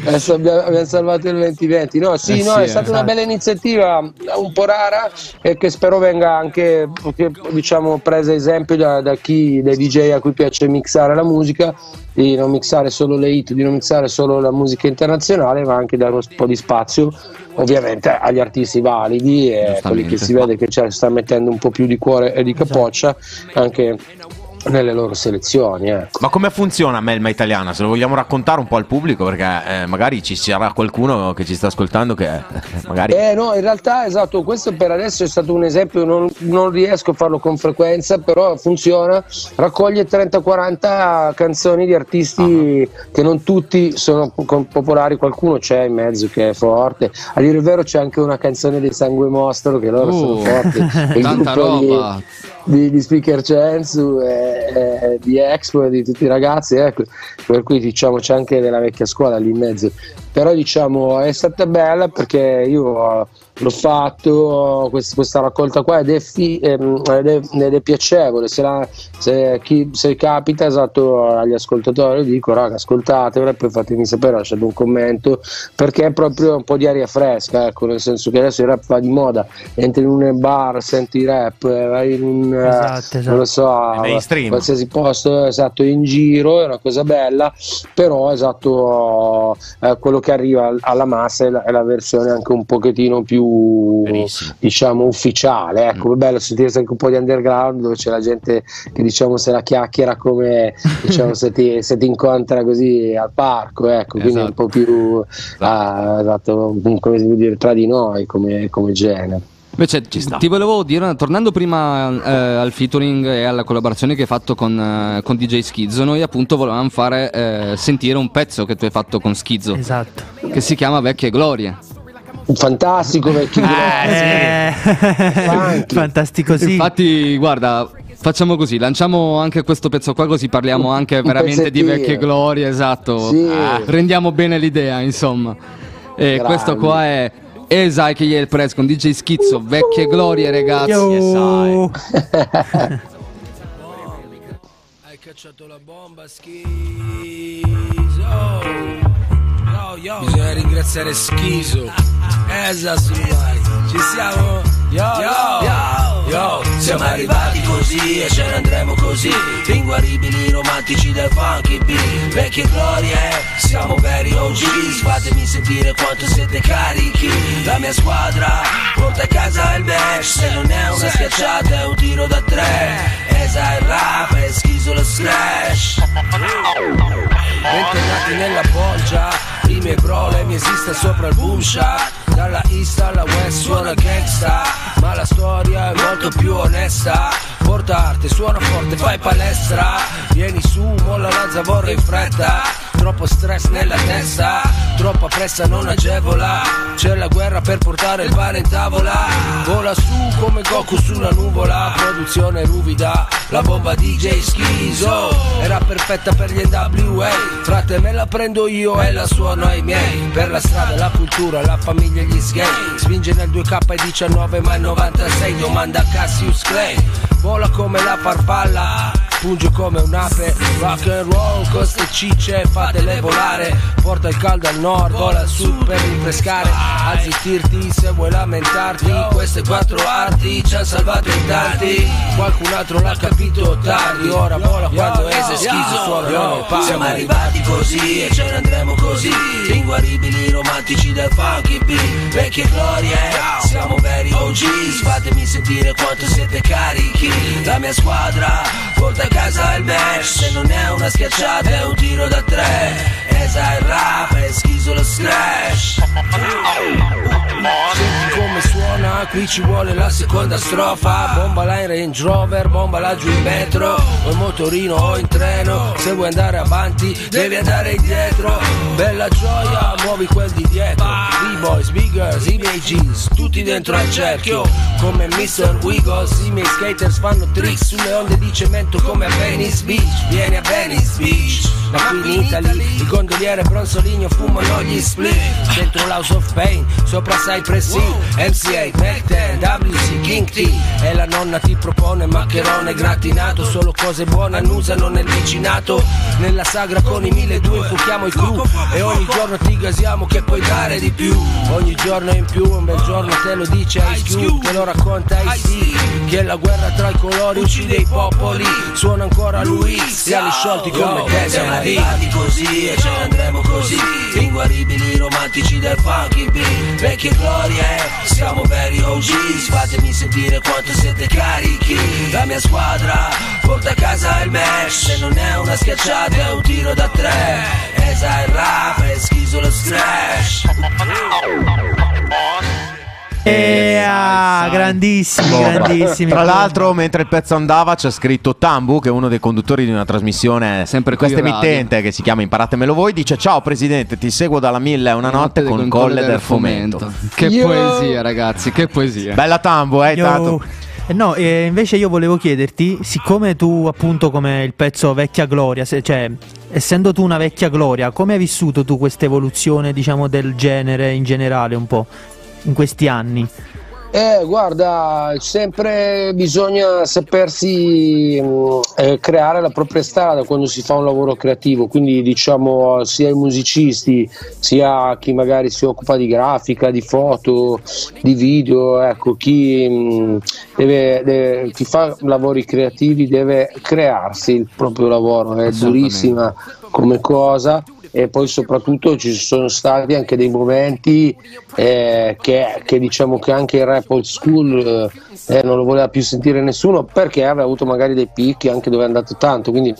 Adesso abbiamo, abbiamo salvato il 2020. No, sì, Eh no, sì, è stata esatto. una bella iniziativa, un po' rara e che spero venga anche che, diciamo, presa esempio da, da chi, dai DJ a cui piace mixare la musica, di non mixare solo le hit, di non mixare solo la musica internazionale, ma anche dare un po' di spazio ovviamente agli artisti validi e quelli che si vede che ci sta mettendo un po' più di cuore e di capoccia anche nelle loro selezioni. Ecco. Ma come funziona Melma Italiana? Se lo vogliamo raccontare un po' al pubblico, perché eh, magari ci sarà qualcuno che ci sta ascoltando che eh, magari. Eh no, in realtà esatto, questo per adesso è stato un esempio, non, non riesco a farlo con frequenza, però funziona, raccoglie 30-40 canzoni di artisti che non tutti sono po- popolari, qualcuno c'è in mezzo che è forte, a dire il vero c'è anche una canzone dei Sangue Mostro che loro sono Uh, forti, il tanta roba. Di, di Speaker Censu di Expo e di tutti i ragazzi, ecco, per cui diciamo c'è anche della vecchia scuola lì in mezzo. Però diciamo è stata bella perché io l'ho fatto quest- questa raccolta qua ed è, fi- ehm, ed è- ed è piacevole. Se, la- se chi- se capita esatto agli ascoltatori dico raga ascoltatevela e poi fatemi sapere, lasciate un commento perché è proprio un po' di aria fresca, ecco, nel senso che adesso il rap va di moda, entri in un bar, senti il rap, vai in un Esatto, esatto. non lo so, mainstream. qualsiasi posto esatto in giro è una cosa bella, però esatto eh, quello che arriva al- alla massa è la, è la versione anche un pochettino più Benissimo. diciamo ufficiale, ecco, è bello sentirsi anche un po' di underground dove c'è la gente che diciamo se la chiacchiera come diciamo se ti, se ti incontra così al parco, ecco, quindi è un po' più ah, esatto, come dire tra di noi come, come genere. Invece ti volevo dire, tornando prima eh, al featuring e alla collaborazione che hai fatto con, eh, con DJ Schizzo, noi appunto volevamo fare eh, sentire un pezzo che tu hai fatto con Schizzo, Esatto. che si chiama Vecchie Glorie. Fantastico vecchio Eh, Funky. fantastico sì. Infatti, guarda, facciamo così, lanciamo anche questo pezzo qua così parliamo anche un veramente di pezzettino. vecchie glorie, esatto. Sì. Ah, rendiamo bene l'idea, insomma. E Grandi. questo qua è Esai che gli è il press con DJ Schizzo, vecchie glorie ragazzi. Yo. Hai cacciato la bomba, schizo. Bisogna ringraziare Schiso. Esa Sulmari. Ci siamo? Yo, yo, yo. Siamo arrivati così e ce ne andremo così. Inguaribili romantici del funky beat. Vecchie glorie, siamo veri OGs. Fatemi sentire quanto siete carichi. La mia squadra porta a casa il match. Se non è una schiacciata è un tiro da tre. Esa il rap e schizo lo scratch. Bentornati nella bolgia I miei problem esiste sopra il boom shop Dalla east alla west suona gangsta Ma la storia è molto più onesta. Porta arte, suona forte, fai palestra. Vieni su, molla la zavorra in fretta. Troppo stress nella testa Troppa pressa non agevola. C'è la guerra per portare il pane in tavola. Vola su come Goku su una nuvola. Produzione ruvida La bomba DJ Schizo. Era perfetta per gli NWA Frate me la prendo io e la suono ai miei. Per la strada, la cultura, la famiglia e gli sgay. Spinge nel 2K19 ma il 96 Domanda a Cassius Clay. Vola come la farfalla Punge come un'ape Rock and roll con ste cicce Fatele volare. Porta il caldo al nord Vola al sud per rinfrescare. Azzittirti se vuoi lamentarti Queste quattro arti ci hanno salvato in tanti. Qualcun altro l'ha capito tardi Ora vola quando ese schizo suonano nel palco Siamo arrivati così e ce ne andremo così. Inguaribili romantici del funky beat Vecchie glorie, siamo veri OGs Fatemi sentire quanto siete carichi. La mia squadra porta a casa il match Se non è una schiacciata è un tiro da tre. Esa il rap e schizo lo scratch. Senti come suona, qui ci vuole la seconda strofa. Bomba là in Range Rover, bomba là giù in metro. O in motorino o in treno. Se vuoi andare avanti devi andare indietro. Bella gioia, muovi quel di dietro. B-boys, big girls, i miei jeans Tutti dentro al cerchio. Come Mr. Wiggles I miei skaters fanno tricks Sulle onde di cemento come a Venice Beach Vieni a Venice Beach. Da qui in Italy Il gondoliere Bronzolino fumano gli split. Dentro l'House of Pain Sopra Cypress Hill MCA, Mac 10, WC, King T. E la nonna ti propone maccherone gratinato. Solo cose buone annusano nel vicinato. Nella sagra con i 1200 infuochiamo il crew E ogni giorno ti gasiamo che puoi dare di più. Ogni giorno in più, un bel giorno te lo dice Ice Cube. Te lo racconta Ice Che la guerra tra i colori uccide i popoli. Suona ancora lui, siamo sciolti come te Siamo arrivati così e ce ne andremo così. Inguaribili romantici del funky beat Vecchie glorie, siamo veri OGs Fatemi sentire quanto siete carichi. La mia squadra porta a casa il match Se non è una schiacciata è un tiro da tre. Esa il rap e schizo lo scratch. E ah, grandissimi, grandissimi. Tra l'altro, mentre il pezzo andava, c'è scritto Tambu, che è uno dei conduttori di una trasmissione Sempre di questa emittente che si chiama Imparatemelo voi. Dice: Ciao presidente, ti seguo dalla mille e una notte con Colle del Fomento. Che Yo! poesia, ragazzi, che poesia. Bella Tambu, eh, tanto. Eh, No, eh, invece io volevo chiederti, siccome tu appunto come il pezzo Vecchia Gloria, se- cioè essendo tu una vecchia gloria, come hai vissuto tu questa evoluzione diciamo del genere in generale un po' in questi anni? Eh, guarda, sempre bisogna sapersi mh, eh, creare la propria strada quando si fa un lavoro creativo, quindi diciamo sia i musicisti, sia chi magari si occupa di grafica, di foto, di video, ecco, chi, mh, deve, deve- chi fa lavori creativi deve crearsi il proprio lavoro, è durissima come cosa e poi soprattutto ci sono stati anche dei momenti eh, che, che diciamo che anche il rap old school eh, non lo voleva più sentire nessuno perché aveva avuto magari dei picchi anche dove è andato tanto. Quindi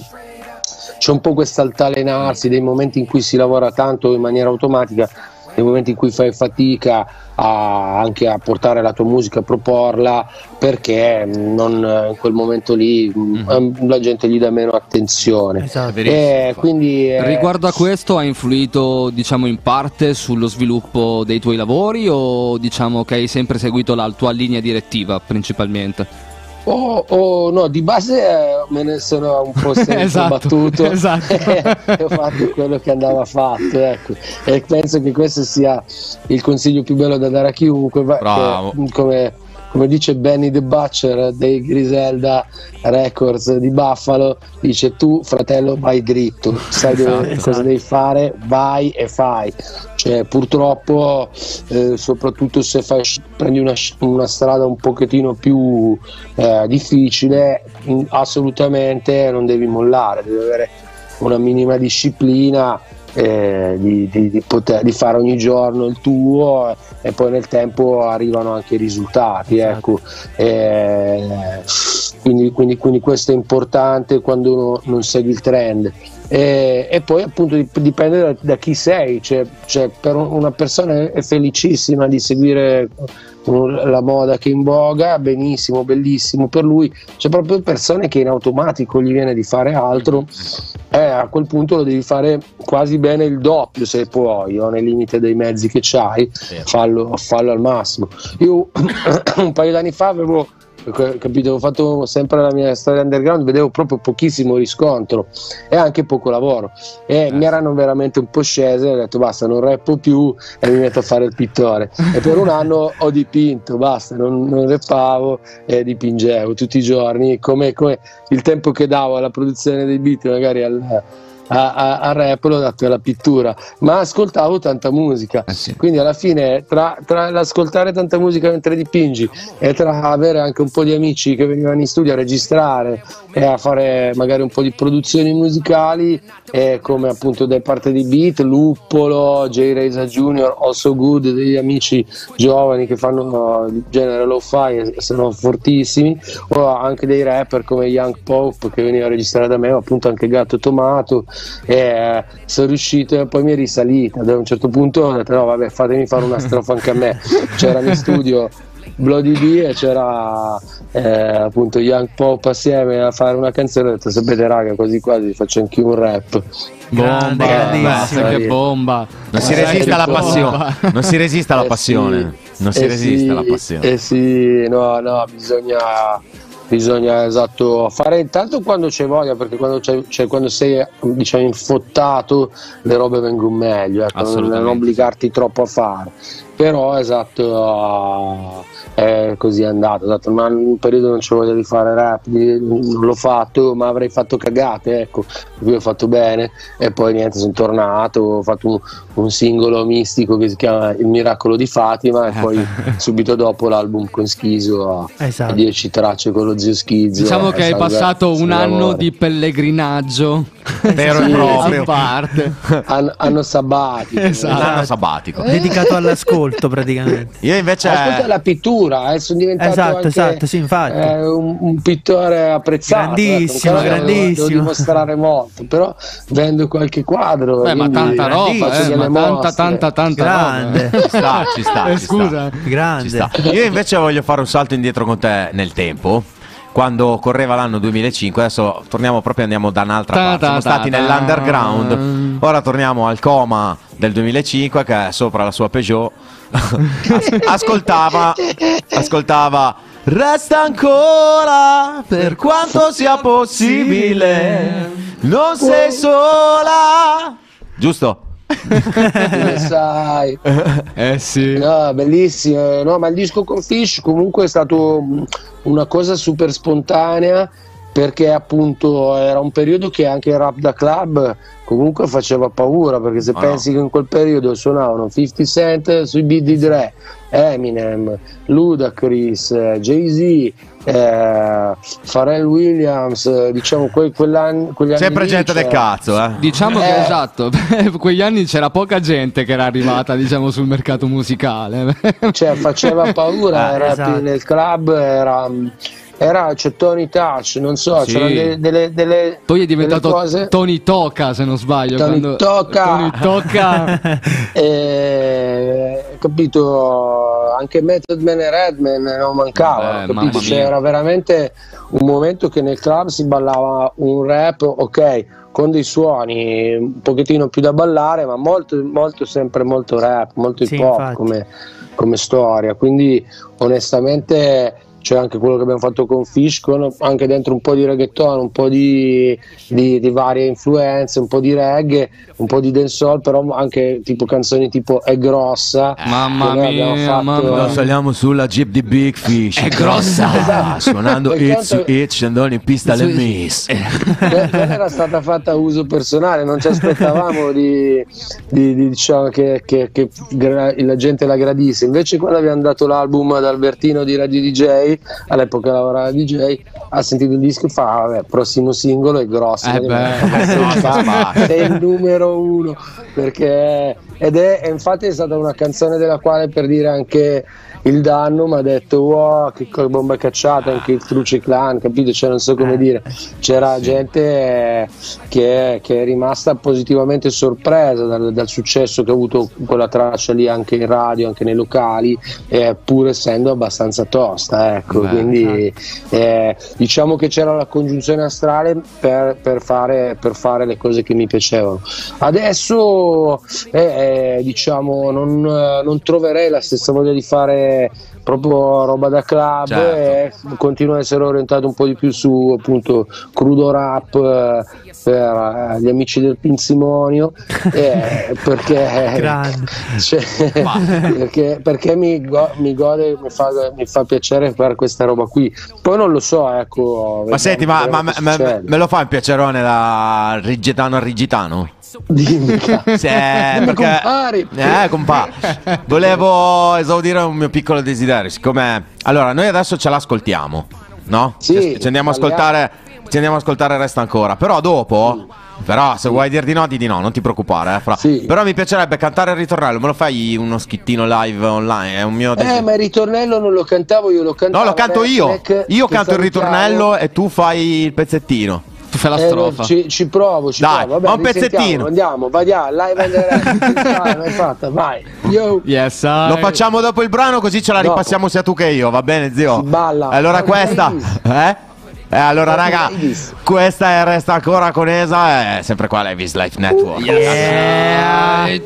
c'è un po' questo altalenarsi dei momenti in cui si lavora tanto in maniera automatica nei momenti in cui fai fatica a- anche a portare la tua musica, a proporla, perché non, in quel momento lì mh, la gente gli dà meno attenzione. Esatto. E quindi eh, Riguardo a questo ha influito diciamo in parte sullo sviluppo dei tuoi lavori o diciamo che hai sempre seguito la tua linea direttiva principalmente? Oh, oh, no, di base eh, me ne sono un po' sempre Esatto, battuto esatto. e ho fatto quello che andava fatto ecco. e penso che questo sia il consiglio più bello da dare a chiunque va- Bravo. che, come, come dice Benny the Butcher dei Griselda Records di Buffalo dice tu fratello vai dritto sai dove- Esatto. cosa devi fare vai e fai cioè purtroppo eh, soprattutto se fai, prendi una, una strada un pochettino più eh, difficile in- assolutamente non devi mollare devi avere una minima disciplina eh, di, di- di poter, di fare ogni giorno il tuo eh, e poi nel tempo arrivano anche i risultati ecco. Eh, quindi, quindi- quindi questo è importante quando uno non segui il trend e, e poi appunto dip- dipende da, da chi sei cioè, cioè, per un- una persona è felicissima di seguire la moda che in voga benissimo bellissimo per lui. C'è proprio persone che in automatico gli viene di fare altro. Eh, a quel punto lo devi fare quasi bene il doppio se puoi o nel limite dei mezzi che c'hai fallo, fallo al massimo. Io un paio d'anni fa avevo capito, avevo fatto sempre la mia storia underground vedevo proprio pochissimo riscontro e anche poco lavoro. E mi erano veramente un po' scese ho detto basta non rappo più e mi metto a fare il pittore. E per un anno ho dipinto basta non, non rappavo e dipingevo tutti i giorni come, come il tempo che davo alla produzione dei beat magari al, a, a- al rap, l'ho dato alla pittura, ma ascoltavo tanta musica, Eh sì. quindi alla fine tra, tra l'ascoltare tanta musica mentre dipingi e tra avere anche un po' di amici che venivano in studio a registrare e a fare magari un po' di produzioni musicali, e come appunto da parte di Beat, Luppolo, J. Reza Jr., Also Good, degli amici giovani che fanno il genere lo-fi e sono fortissimi, o anche dei rapper come Young Pope che veniva a registrare da me, o appunto anche Gatto Tomato, e eh, sono riuscito e poi mi è risalita. Ad un certo punto ho detto no vabbè fatemi fare una strofa anche a me, c'era in studio Bloody D e c'era eh, appunto Young Pop assieme a fare una canzone ho detto sapete raga quasi quasi faccio anche un rap Grande, Bomba, grandissimo. basta, che bomba. Non si resiste alla passione. Non si resiste alla Eh passione. Non si eh resiste alla passione. Eh sì, no, no, bisogna, bisogna esatto fare intanto quando c'è voglia, perché quando, c'è, cioè, quando sei diciamo infottato le robe vengono meglio, ecco, non obbligarti troppo a fare. Però esatto è così andato, esatto, ma in un periodo non c'è voglia di fare rap, non l'ho fatto, ma avrei fatto cagate, ecco, qui ho fatto bene e poi niente, sono tornato, ho fatto un, un singolo mistico che si chiama Il miracolo di Fatima e poi subito dopo l'album con Schiso a, Esatto. a 10 tracce con lo zio Schizzo. Diciamo eh, che hai passato un anno amore. di pellegrinaggio Vero e Sì, proprio. a parte. An- anno sabbatico. Esatto. Un anno sabbatico. Dedicato all'ascolto praticamente. Io invece. Ascolta la pittura, eh, sono diventato Esatto, anche, esatto, sì, infatti. eh, un, un pittore apprezzato. Grandissimo, ecco, ancora devo- grandissimo. Devo dimostrare molto, però vendo qualche quadro. Beh, ma quindi tanta roba, eh, ma tanta, tanta, tanta Grande. roba. Ci sta, ci sta. Eh, ci sta. scusa. Ci Grande. sta. Io invece voglio fare un salto indietro con te nel tempo. Quando correva l'anno 2005, adesso torniamo proprio, andiamo da un'altra Ta parte. Siamo ta ta stati ta. nell'underground. Ora torniamo al coma del 2005, che è sopra la sua Peugeot. As- ascoltava, ascoltava. Resta ancora per quanto sia possibile. Non sei sola. Giusto? Come sai. Eh sì. No, bellissimo. No, ma il disco con Fish comunque è stato una cosa super spontanea perché appunto era un periodo che anche il rap da club comunque faceva paura perché se Ah, pensi che in quel periodo suonavano 50 Cent sui beat di Dre, Eminem, Ludacris, eh, Jay-Z, eh, Pharrell Williams, eh, diciamo que- quell'anno, quegli anni Sempre gente del cazzo, eh. Diciamo che Eh. esatto, quegli anni c'era poca gente che era arrivata, diciamo, sul mercato musicale. cioè faceva paura Ah, era esatto. nel club era, era c'è Tony Touch non so Sì. c'erano delle, delle, delle- Poi è diventato cose Tony Toca, se non sbaglio. Tony quando- Tocca. Tony Tocca. eh, capito anche Method Man e Redman non mancavano Eh, capito? mamma Cioè, mia. era veramente un momento che nel club si ballava un rap ok con dei suoni un pochettino più da ballare ma molto, molto sempre molto rap molto hip Sì, hop come, come storia quindi onestamente c'è anche quello che abbiamo fatto con Fish con anche dentro un po' di reggaeton un po' di, di- di varie influenze un po' di reggae un po' di dancehall però anche tipo canzoni tipo È grossa Mamma che noi abbiamo mia, fatto- mamma Noi saliamo sulla Jeep di Big Fish. È grossa. Esatto. Suonando Per It quanto- su It, scendendo in pista le. Miss. Quella era stata fatta a uso personale, non ci aspettavamo di, di- di, diciamo, che, che- che gra- la gente la gradisse. Invece, quando abbiamo dato l'album ad Albertino di Radio DJ, all'epoca lavorava DJ, ha sentito il disco e fa: "Ah, Vabbè, prossimo singolo è grosso. Eh beh. sei il numero uno perché ed è infatti è stata una canzone della quale per dire anche il danno mi ha detto wow che bomba cacciata anche il Truce Clan capito? Cioè non so come dire. C'era gente eh, che, che è rimasta positivamente sorpresa dal, dal successo che ha avuto quella traccia lì anche in radio anche nei locali eh, pur essendo abbastanza tosta ecco. Beh, quindi eh, diciamo che c'era la congiunzione astrale per, per fare, per fare le cose che mi piacevano. Adesso eh, eh, diciamo non, non troverei la stessa voglia di fare proprio roba da club Certo. e continuo ad essere orientato un po' di più su appunto crudo rap eh, per eh, gli amici del Pinsimonio eh, perché, cioè, perché, perché mi, go- mi gode mi fa, mi fa piacere fare questa roba qui poi non lo so ecco Ma senti, ma, ma- ma- succede. me lo fai un piacerone da rigitano a rigitano? Dimmi, eh, Dimmi, perché- compari. Eh, compa. Volevo esaudire un mio piccolo desiderio. Siccome. Allora, noi adesso ce l'ascoltiamo, no? Sì, ci, andiamo a ascoltare. Ci andiamo a ascoltare Resta ancora. Però dopo. Però se vuoi dir di no, di di no, non ti preoccupare. eh, fra. Sì. Però mi piacerebbe cantare il ritornello. Me lo fai uno schittino live online? È un mio Eh, desiderio. ma il ritornello non lo cantavo io, lo cantavo. No, lo canto io. Mac, Io canto il salutiamo. ritornello e tu fai il pezzettino. Tu fai la Eh, strofa. ci, ci provo, ci Dai, provo. Vabbè, ma un pezzettino. Andiamo, vai, live and. Dai, l'hai fatta, vai. Yo. Yes, Lo facciamo dopo il brano così ce la Dopo. ripassiamo sia tu che io, va bene zio? Si balla. Allora questa, eh? Eh, allora raga, questa è Resta ancora con Esa, è sempre qua Levis Life Network. Yeah.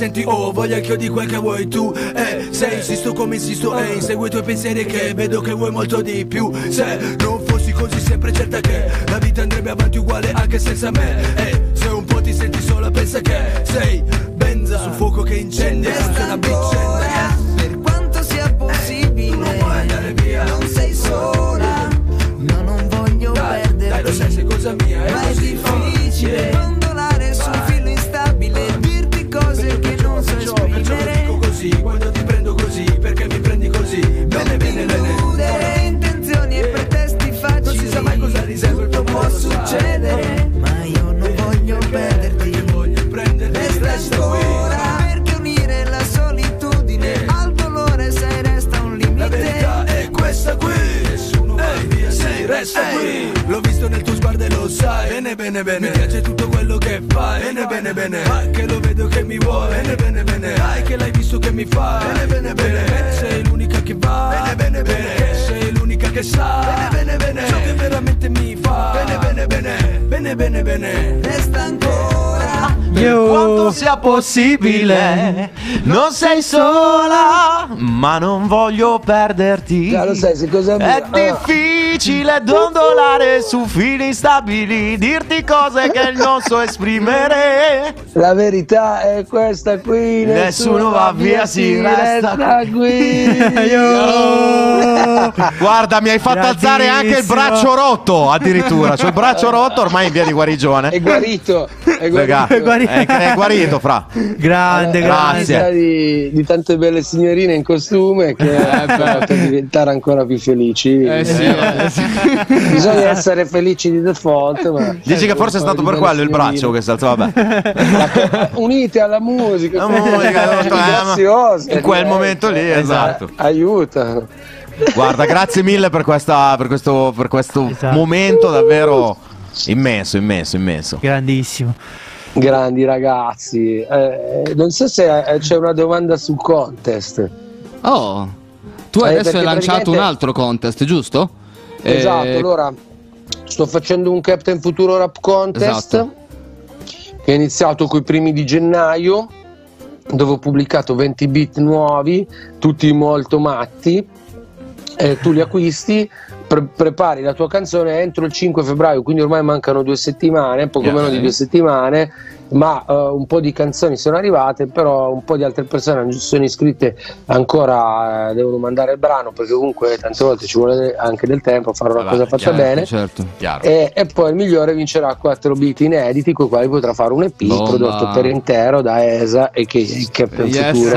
Senti Oh, voglia che io di quel che vuoi tu. Eh, se insisto come insisto e insegui i tuoi pensieri Che vedo che vuoi molto di più. Se possibile, non sei sola, ma non voglio perderti. Già lo sai, sei cosa È mia. Ah. difficile dondolare su fili instabili, dirti cose che non so esprimere. La verità è questa qui. Nessuno va via, si resta qui. Yo. Guarda, mi hai fatto alzare anche il braccio rotto, addirittura. C'ho il braccio rotto, ormai in via di guarigione. È guarito, è guarito. guarito. è, è guarito, fra. Grande, Alla grande. Grazie. Di, di tante belle signorine in costume che beh. per diventare ancora più felici. Eh sì, eh, sì. Bisogna essere felici di default. Ma Dici che forse è stato per quello il braccio che si alzò, vabbè. Unite alla musica, La musica, eh, eh, ma- graziose, in quel direi. momento lì, esatto. Eh, aiuta. Guarda, grazie mille per, questa, per questo, per questo Esatto. momento davvero immenso, immenso, immenso. Grandissimo. Grandi ragazzi. Eh, non so se eh, c'è una domanda sul contest. Oh, tu Eh, adesso perché hai lanciato un altro contest, giusto? Esatto, Eh, allora sto facendo un Captain Futuro Rap Contest Esatto. che è iniziato coi primi di gennaio dove ho pubblicato 20 beat nuovi, tutti molto matti. Eh, tu li acquisti, pre- prepari la tua canzone entro il 5 febbraio, quindi ormai mancano due settimane, poco Yeah. meno di due settimane, ma eh, un po' di canzoni sono arrivate, però un po' di altre persone non si sono iscritte ancora, eh, devono mandare il brano perché comunque tante volte ci vuole anche del tempo a fare una Vabbè, cosa fatta chiaro, bene. Certo. Chiaro. E, e poi il migliore vincerà 4 beat inediti con i quali potrà fare un EP Bomba. prodotto per intero da ESA e che è Captain Yes,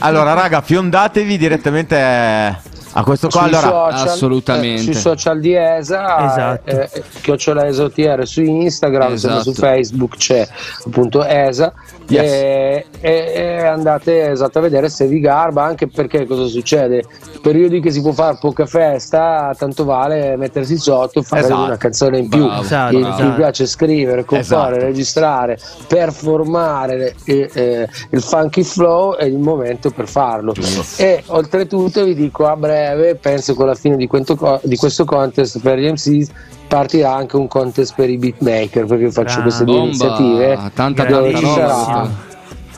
Allora, raga, fiondatevi direttamente a questo qua. Allora, social, assolutamente. eh, sui social di ESA, Esatto. eh, eh, chiocciola ESA OTR su Instagram, Esatto. su Facebook c'è appunto ESA Yes. e, e- e andate esatto a vedere se vi garba, anche perché cosa succede? Periodi che si può fare poca festa, tanto vale mettersi sotto, fare Esatto. una canzone in più. Esatto, Chi- bravo. chi piace scrivere, comporre, Esatto. registrare, performare eh, eh, il funky flow è il momento per farlo. E oltretutto vi dico a breve, penso con la fine di, questo contest per gli MCs partirà anche un contest per i beatmaker perché io faccio Grande. queste due Bomba, iniziative tanta dove ci sarà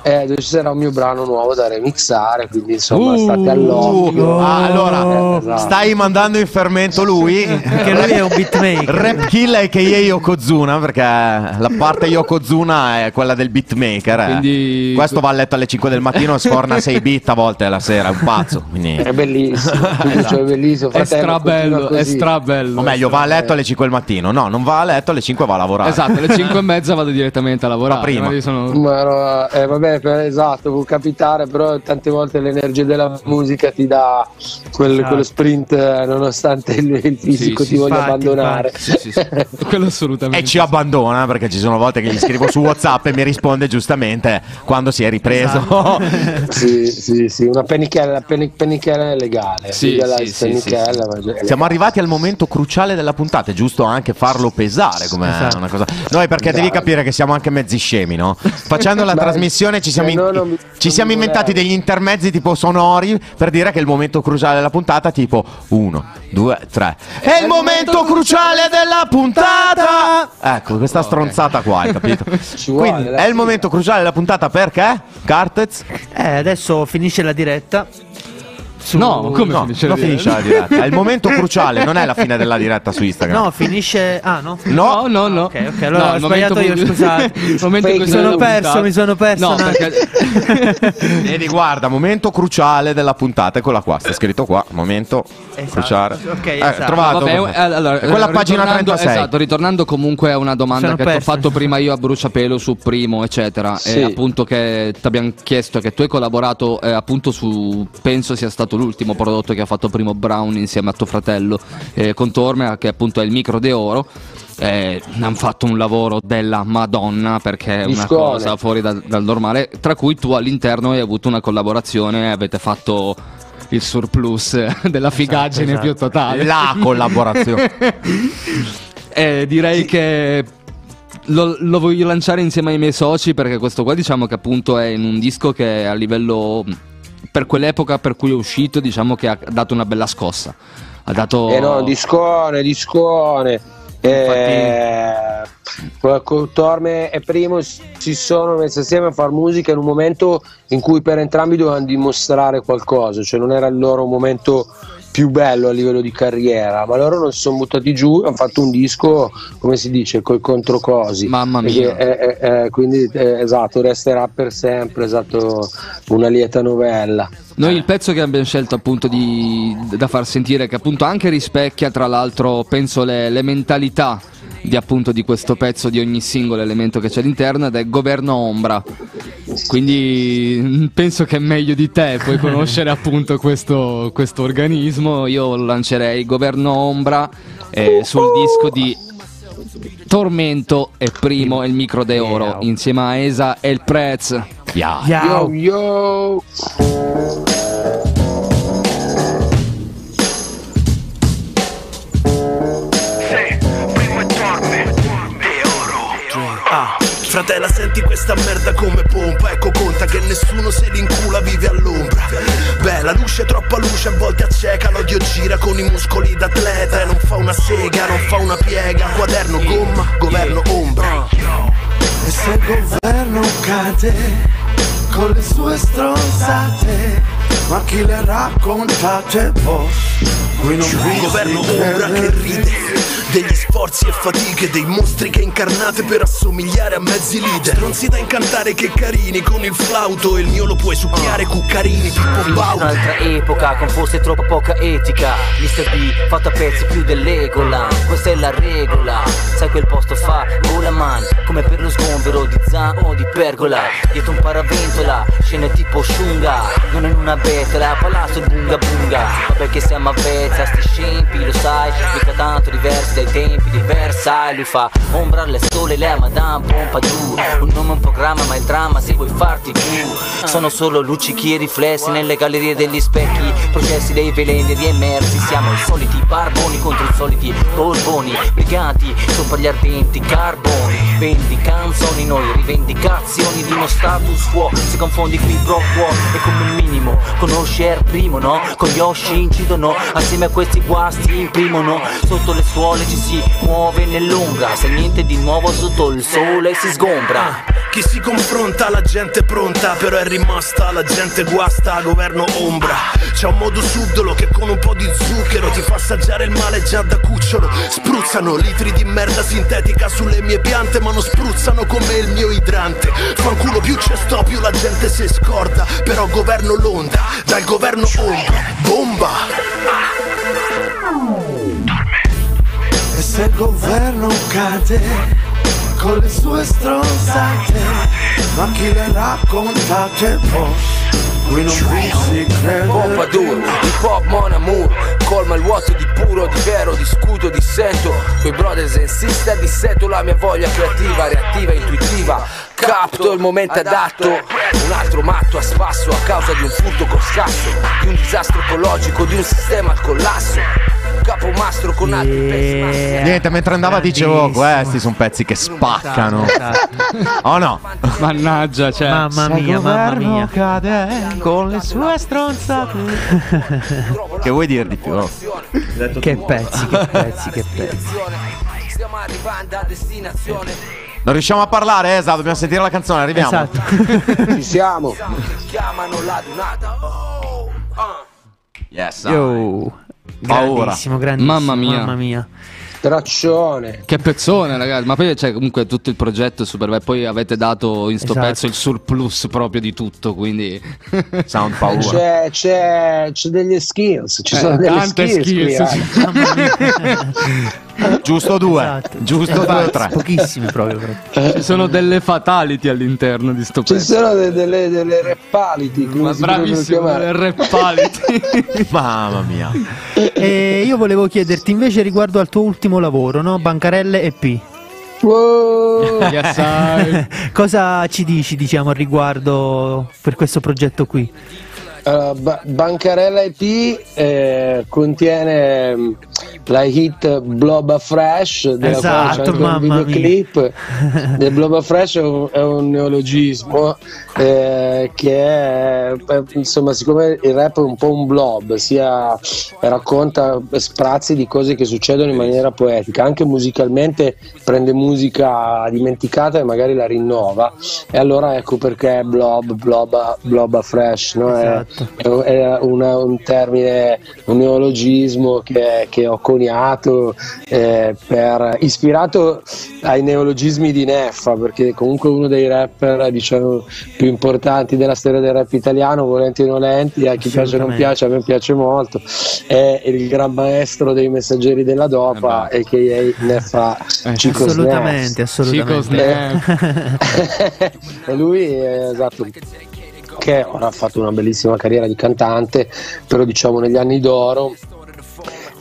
eh, dove ci sarà un mio brano nuovo da remixare quindi insomma Uh, state all'occhio ah, allora, Eh, esatto. stai mandando in fermento lui. Perché lui è un beatmaker. Rap Kill è che Yokozuna perché la parte Yokozuna è quella del beatmaker. eh. Quindi- Questo va a letto alle 5 del mattino e sforna 6 bit a volte la sera, è un pazzo. Quindi... è bellissimo cioè, è bellissimo È fratello, strabello, continua è strabello. O meglio, va a letto alle 5 del mattino. No, non va a letto alle 5 va a lavorare. Esatto, alle 5 e mezza vado direttamente a lavorare. Ma prima. sono- Ma eh, vabbè, per- esatto, può capitare, però tante volte l'energia della musica ti dà quel- Esatto. quello sprint eh, nonostante il, il fisico Sì, ti sì, voglia infatti, abbandonare. Sì, sì, sì. Quello assolutamente. E ci abbandona perché ci sono volte che gli scrivo su WhatsApp e mi risponde giustamente quando si è ripreso. sì, sì, sì, una pennichella, penni- pennichella è legale. Sì, è legale. Siamo arrivati al momento cruciale della puntata, è giusto anche farlo pesare come Esatto. una cosa. Noi perché devi Esatto. capire che siamo anche mezzi scemi, no? Facendo la Ma- trasmissione ci siamo, eh, in- no, mi- ci siamo inventati degli intermezzi tipo sonori per dire che è il momento cruciale della puntata, tipo 1, 2, 3. È il momento cruciale della puntata! Ecco, questa stronzata qua, hai capito? Vuole, Quindi è il momento cruciale della puntata perché? Cartez? Eh, adesso finisce la diretta. Su- No, come No, finisce non la diretta? finisce la diretta. È il momento cruciale, non è la fine della diretta su Instagram. No, finisce. Ah, no? No, No, no, no. Ok, ok, allora No, ho sbagliato momento io, scusate. Mi sono perso, puntata- mi sono perso No, perché Vedi, guarda, momento cruciale della puntata, eccola qua, sta scritto qua, momento Esatto. cruciale. Ok, Eh, esatto. trovato. Vabbè, eh, allora, quella eh, pagina ritornando- 36. Esatto, ritornando comunque a una domanda Sono che ti ho perso. fatto prima io a bruciapelo su Primo, eccetera. Sì. E appunto che ti abbiamo chiesto che tu hai collaborato eh, appunto su, penso sia stato l'ultimo prodotto che ha fatto Primo Brown insieme a tuo fratello eh, con Torme, che appunto è il micro de oro. Eh, hanno fatto un lavoro della Madonna perché è una cosa fuori dal, dal normale, tra cui tu all'interno hai avuto una collaborazione e avete fatto il surplus della figaggine esatto. più totale. La collaborazione. Eh, direi che lo, lo voglio lanciare insieme ai miei soci perché questo qua diciamo che appunto è in un disco che a livello per quell'epoca per cui è uscito diciamo che ha dato una bella scossa. Ha dato Eh no, discone, discone. Eh, con Torme e Primo si sono messi assieme a fare musica in un momento in cui per entrambi dovevano dimostrare qualcosa, cioè non era il loro momento più bello a livello di carriera, ma loro non si sono buttati giù, hanno fatto un disco, come si dice, col controcosi. Mamma mia. eh, eh, eh, quindi esatto, resterà per sempre, esatto, una lieta novella. Noi il pezzo che abbiamo scelto appunto di, da far sentire, che appunto anche rispecchia tra l'altro penso le, le mentalità di appunto di questo pezzo, di ogni singolo elemento che c'è all'interno ed è Governo Ombra. Quindi mm, penso che è meglio di te puoi conoscere appunto questo, questo organismo. Io lancerei Governo Ombra eh, sul disco di Tormento e Primo e il Micro de Oro insieme a Esa e il Prez. Yeah. Yo yo! Fratella senti questa merda come pompa. Ecco conta che nessuno se l'incula vive all'ombra. Beh la luce è troppa luce a volte acceca. L'odio gira con i muscoli d'atleta. E non fa una sega, non fa una piega. Quaderno gomma, governo ombra. E se il governo cade con le sue stronzate, ma chi le raccontate boss? Qui non Un vi governo si ombra che ride Degli sforzi e fatiche Dei mostri che incarnate per assomigliare a mezzi leader. Stronzi da incantare che carini Con il flauto e il mio lo puoi succhiare Cuccarini, Pippo Baudo Un'altra epoca con forse troppo poca etica. Mr. B fatto a pezzi più dell'Egoland Questa è la regola. Sai quel posto fa gola man Come per lo sgombero di Zan o di Pergola. Dietro un paraventola Scene tipo Shunga. Non in una betola Palazzo bunga bunga. Vabbè che siamo a vezza Sti scempi lo sai Mica tanto diversi dai tempi di Versailles Lui fa ombra alle sole Lei a Madame Pompadour. Un nome un programma ma il dramma se vuoi farti giù Sono solo luccichi e riflessi nelle gallerie degli specchi Processi dei veleni riemersi Siamo i soliti barboni contro i soliti borboni Briganti sopra gli ardenti carboni. Vendi canzoni noi rivendicazioni di uno status quo. Se confondi qui pro quo è come un minimo Conosci Air Primo no? Con Yoshi incidono Assieme a questi guasti imprimono. Sotto le suole ci si muove nell'ombra. Se niente di nuovo sotto il sole si sgombra. Chi si confronta la gente pronta. Però è rimasta la gente guasta Governo ombra. C'è un modo subdolo che con un po' di zucchero Ti fa assaggiare il male già da cucciolo. Spruzzano litri di merda sintetica sulle mie piante Ma non spruzzano come il mio idrante. Fanculo più c'è sto più la gente si scorda. Però governo l'onda Dal governo ombra Bomba E se il governo cade con le sue stronzate, ma chi le raccontate boss? Qui non vi si crede. Pompadour, hip hop mon amour. Colma il vuoto di puro, di vero, di scudo, di sento. Quei brothers and sister, disseto la mia voglia creativa, reattiva, intuitiva. Capto il momento adatto. Un altro matto a spasso a causa di un furto con scasso Di un disastro ecologico, di un sistema al collasso Capomastro con altri pezzi Niente, mentre andava dicevo, questi sono pezzi che spaccano. Oh no? Mannaggia, cioè. Mamma mia, mamma mia. cade con le sue stronzate. che vuoi dir di più? Che pezzi, che pezzi, che pezzi. Stiamo arrivando a destinazione Non riusciamo a parlare, Esa, dobbiamo sentire la canzone, arriviamo. Esatto. Ci siamo! Chiamano la dunata Oh, ah. Yes. Yo. Paura. Grandissimo, grandissimo. Mamma mia. Mamma mia. Traccione! Che pezzone, ragazzi. Ma poi c'è comunque tutto il progetto è super bello. Poi avete dato in sto Esatto. pezzo il surplus proprio di tutto. Quindi Sound paura. C'è, c'è, c'è degli skills, ci Eh, sono delle tante skills, qui, skills, Giusto due. Esatto. Giusto due o tre. Pochissime proprio. proprio. ci sono delle fatality all'interno di sto Ci pezzo. sono de- delle, delle repality, Ma bravissimo, il repality. Mamma mia. E io volevo chiederti invece riguardo al tuo ultimo lavoro, no? Bancarelle. Wow! Yes, I. Cosa ci dici, diciamo, al riguardo per questo progetto qui? Uh, ba- Bancarella EP eh, contiene mm, la hit Bloba Fresh della Esatto, quale c'è videoclip del Bloba Fresh è un, è un neologismo eh, che è insomma siccome il rap è un po' un blob sia racconta sprazzi di cose che succedono in maniera poetica anche musicalmente prende musica dimenticata e magari la rinnova e allora ecco perché blob bloba bloba fresh no? È- Esatto. è, è una- un termine un neologismo che, che ho coniato eh, per ispirato ai neologismi di Neffa perché comunque uno dei rapper diciamo più importanti della storia del rap italiano volenti o nolenti a chi piace o non piace a me piace molto è il gran maestro dei messaggeri della dopa e che è Neffa Cico Assolutamente, Snaps. Chico assolutamente. E lui è esatto che ora ha fatto una bellissima carriera di cantante però diciamo negli anni d'oro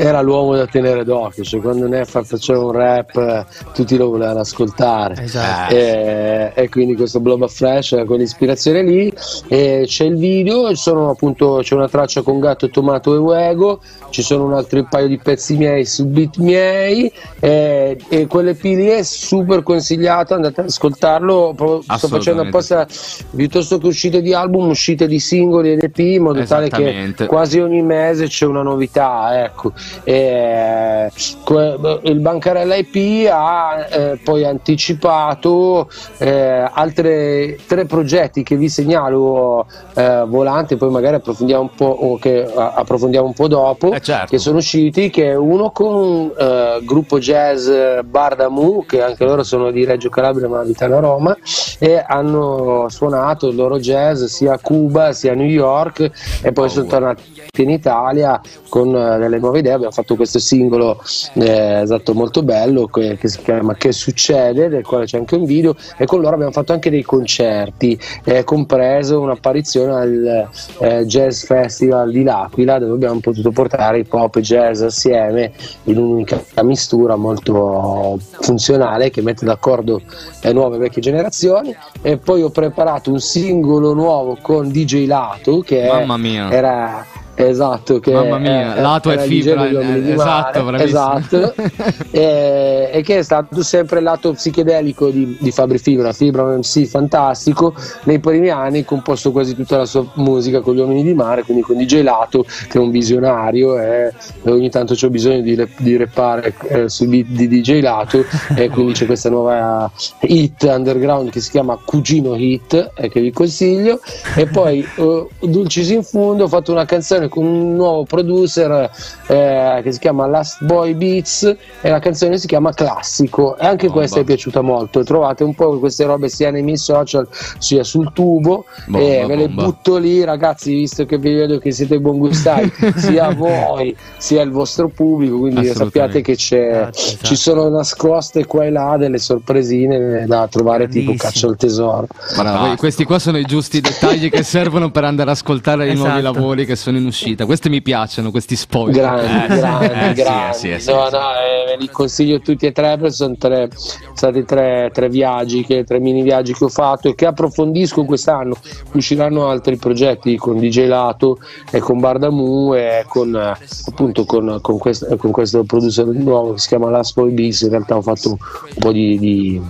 era l'uomo da tenere d'occhio cioè quando Neffa faceva un rap eh, tutti lo volevano ascoltare. Esatto. e, e quindi questo Blob of Fresh era quell'ispirazione lì e c'è il video sono appunto c'è una traccia con Gatto, Tomato e Uego ci sono un altro paio di pezzi miei su beat miei e, e quell'EP lì è super consigliato andate ad ascoltarlo sto facendo apposta piuttosto che uscite di album uscite di singoli ed EP in modo tale che quasi ogni mese c'è una novità ecco e, que- il Bancarella IP ha eh, poi anticipato eh, altri tre progetti che vi segnalo eh, volante poi magari approfondiamo un po' o che approfondiamo un po' dopo Eh, certo. che sono usciti che è uno con eh, gruppo jazz Bardamu che anche loro sono di Reggio Calabria ma abitano a Roma e hanno suonato il loro jazz sia a Cuba sia a New York e poi sono tornati in Italia con eh, delle nuove idee abbiamo fatto questo singolo eh, esatto molto bello che, che si chiama Che succede del quale c'è anche un video e con loro abbiamo fatto anche dei concerti eh, compreso un'apparizione al eh, Jazz Festival di L'Aquila dove abbiamo potuto portare hip hop e jazz assieme in un'unica mistura molto funzionale che mette d'accordo le nuove e vecchie generazioni e poi ho preparato un singolo nuovo con DJ Lato che Mamma mia. era esatto che Mamma mia, è- Lato e DJ fibra, Uomini eh, esatto, Mare, esatto. E, e che è stato sempre il lato psichedelico di, di Fabri Fibra Fibra è un MC fantastico. Nei primi anni ha composto quasi tutta la sua musica con gli uomini di mare quindi con DJ Lato che è un visionario e, e ogni tanto c'ho bisogno di, di reppare eh, sui beat di DJ Lato e quindi c'è questa nuova hit underground che si chiama Cugino Hit eh, che vi consiglio. E poi eh, Dulcis in fondo ho fatto una canzone con un nuovo producer eh, che si chiama Last Boy Beats e la canzone si chiama Classico. E anche questa è piaciuta molto. Trovate un po' queste robe sia nei miei social sia sul tubo Bomba, e ve le bomba. butto lì ragazzi visto che vi vedo che siete buon gustari sia voi sia il vostro pubblico quindi sappiate che c'è, ci sono nascoste qua e là delle sorpresine da trovare tipo caccia al tesoro. Bravo, questi qua sono i giusti dettagli che servono per andare ad ascoltare i nuovi Esatto. lavori che sono in uscita. Questi mi piacciono, questi spoiler. grandi, grandi, Eh, grandi. sì, sì, no, sì. no, eh, ve li consiglio tutti e tre perché sono tre, stati tre, tre viaggi, che, tre mini viaggi che ho fatto e che approfondisco quest'anno. Usciranno altri progetti con DJ Lato e con Bardamu e con eh, appunto con, con, quest- con questo producer nuovo che si chiama Last Boy Beats. In realtà ho fatto un po' di, di-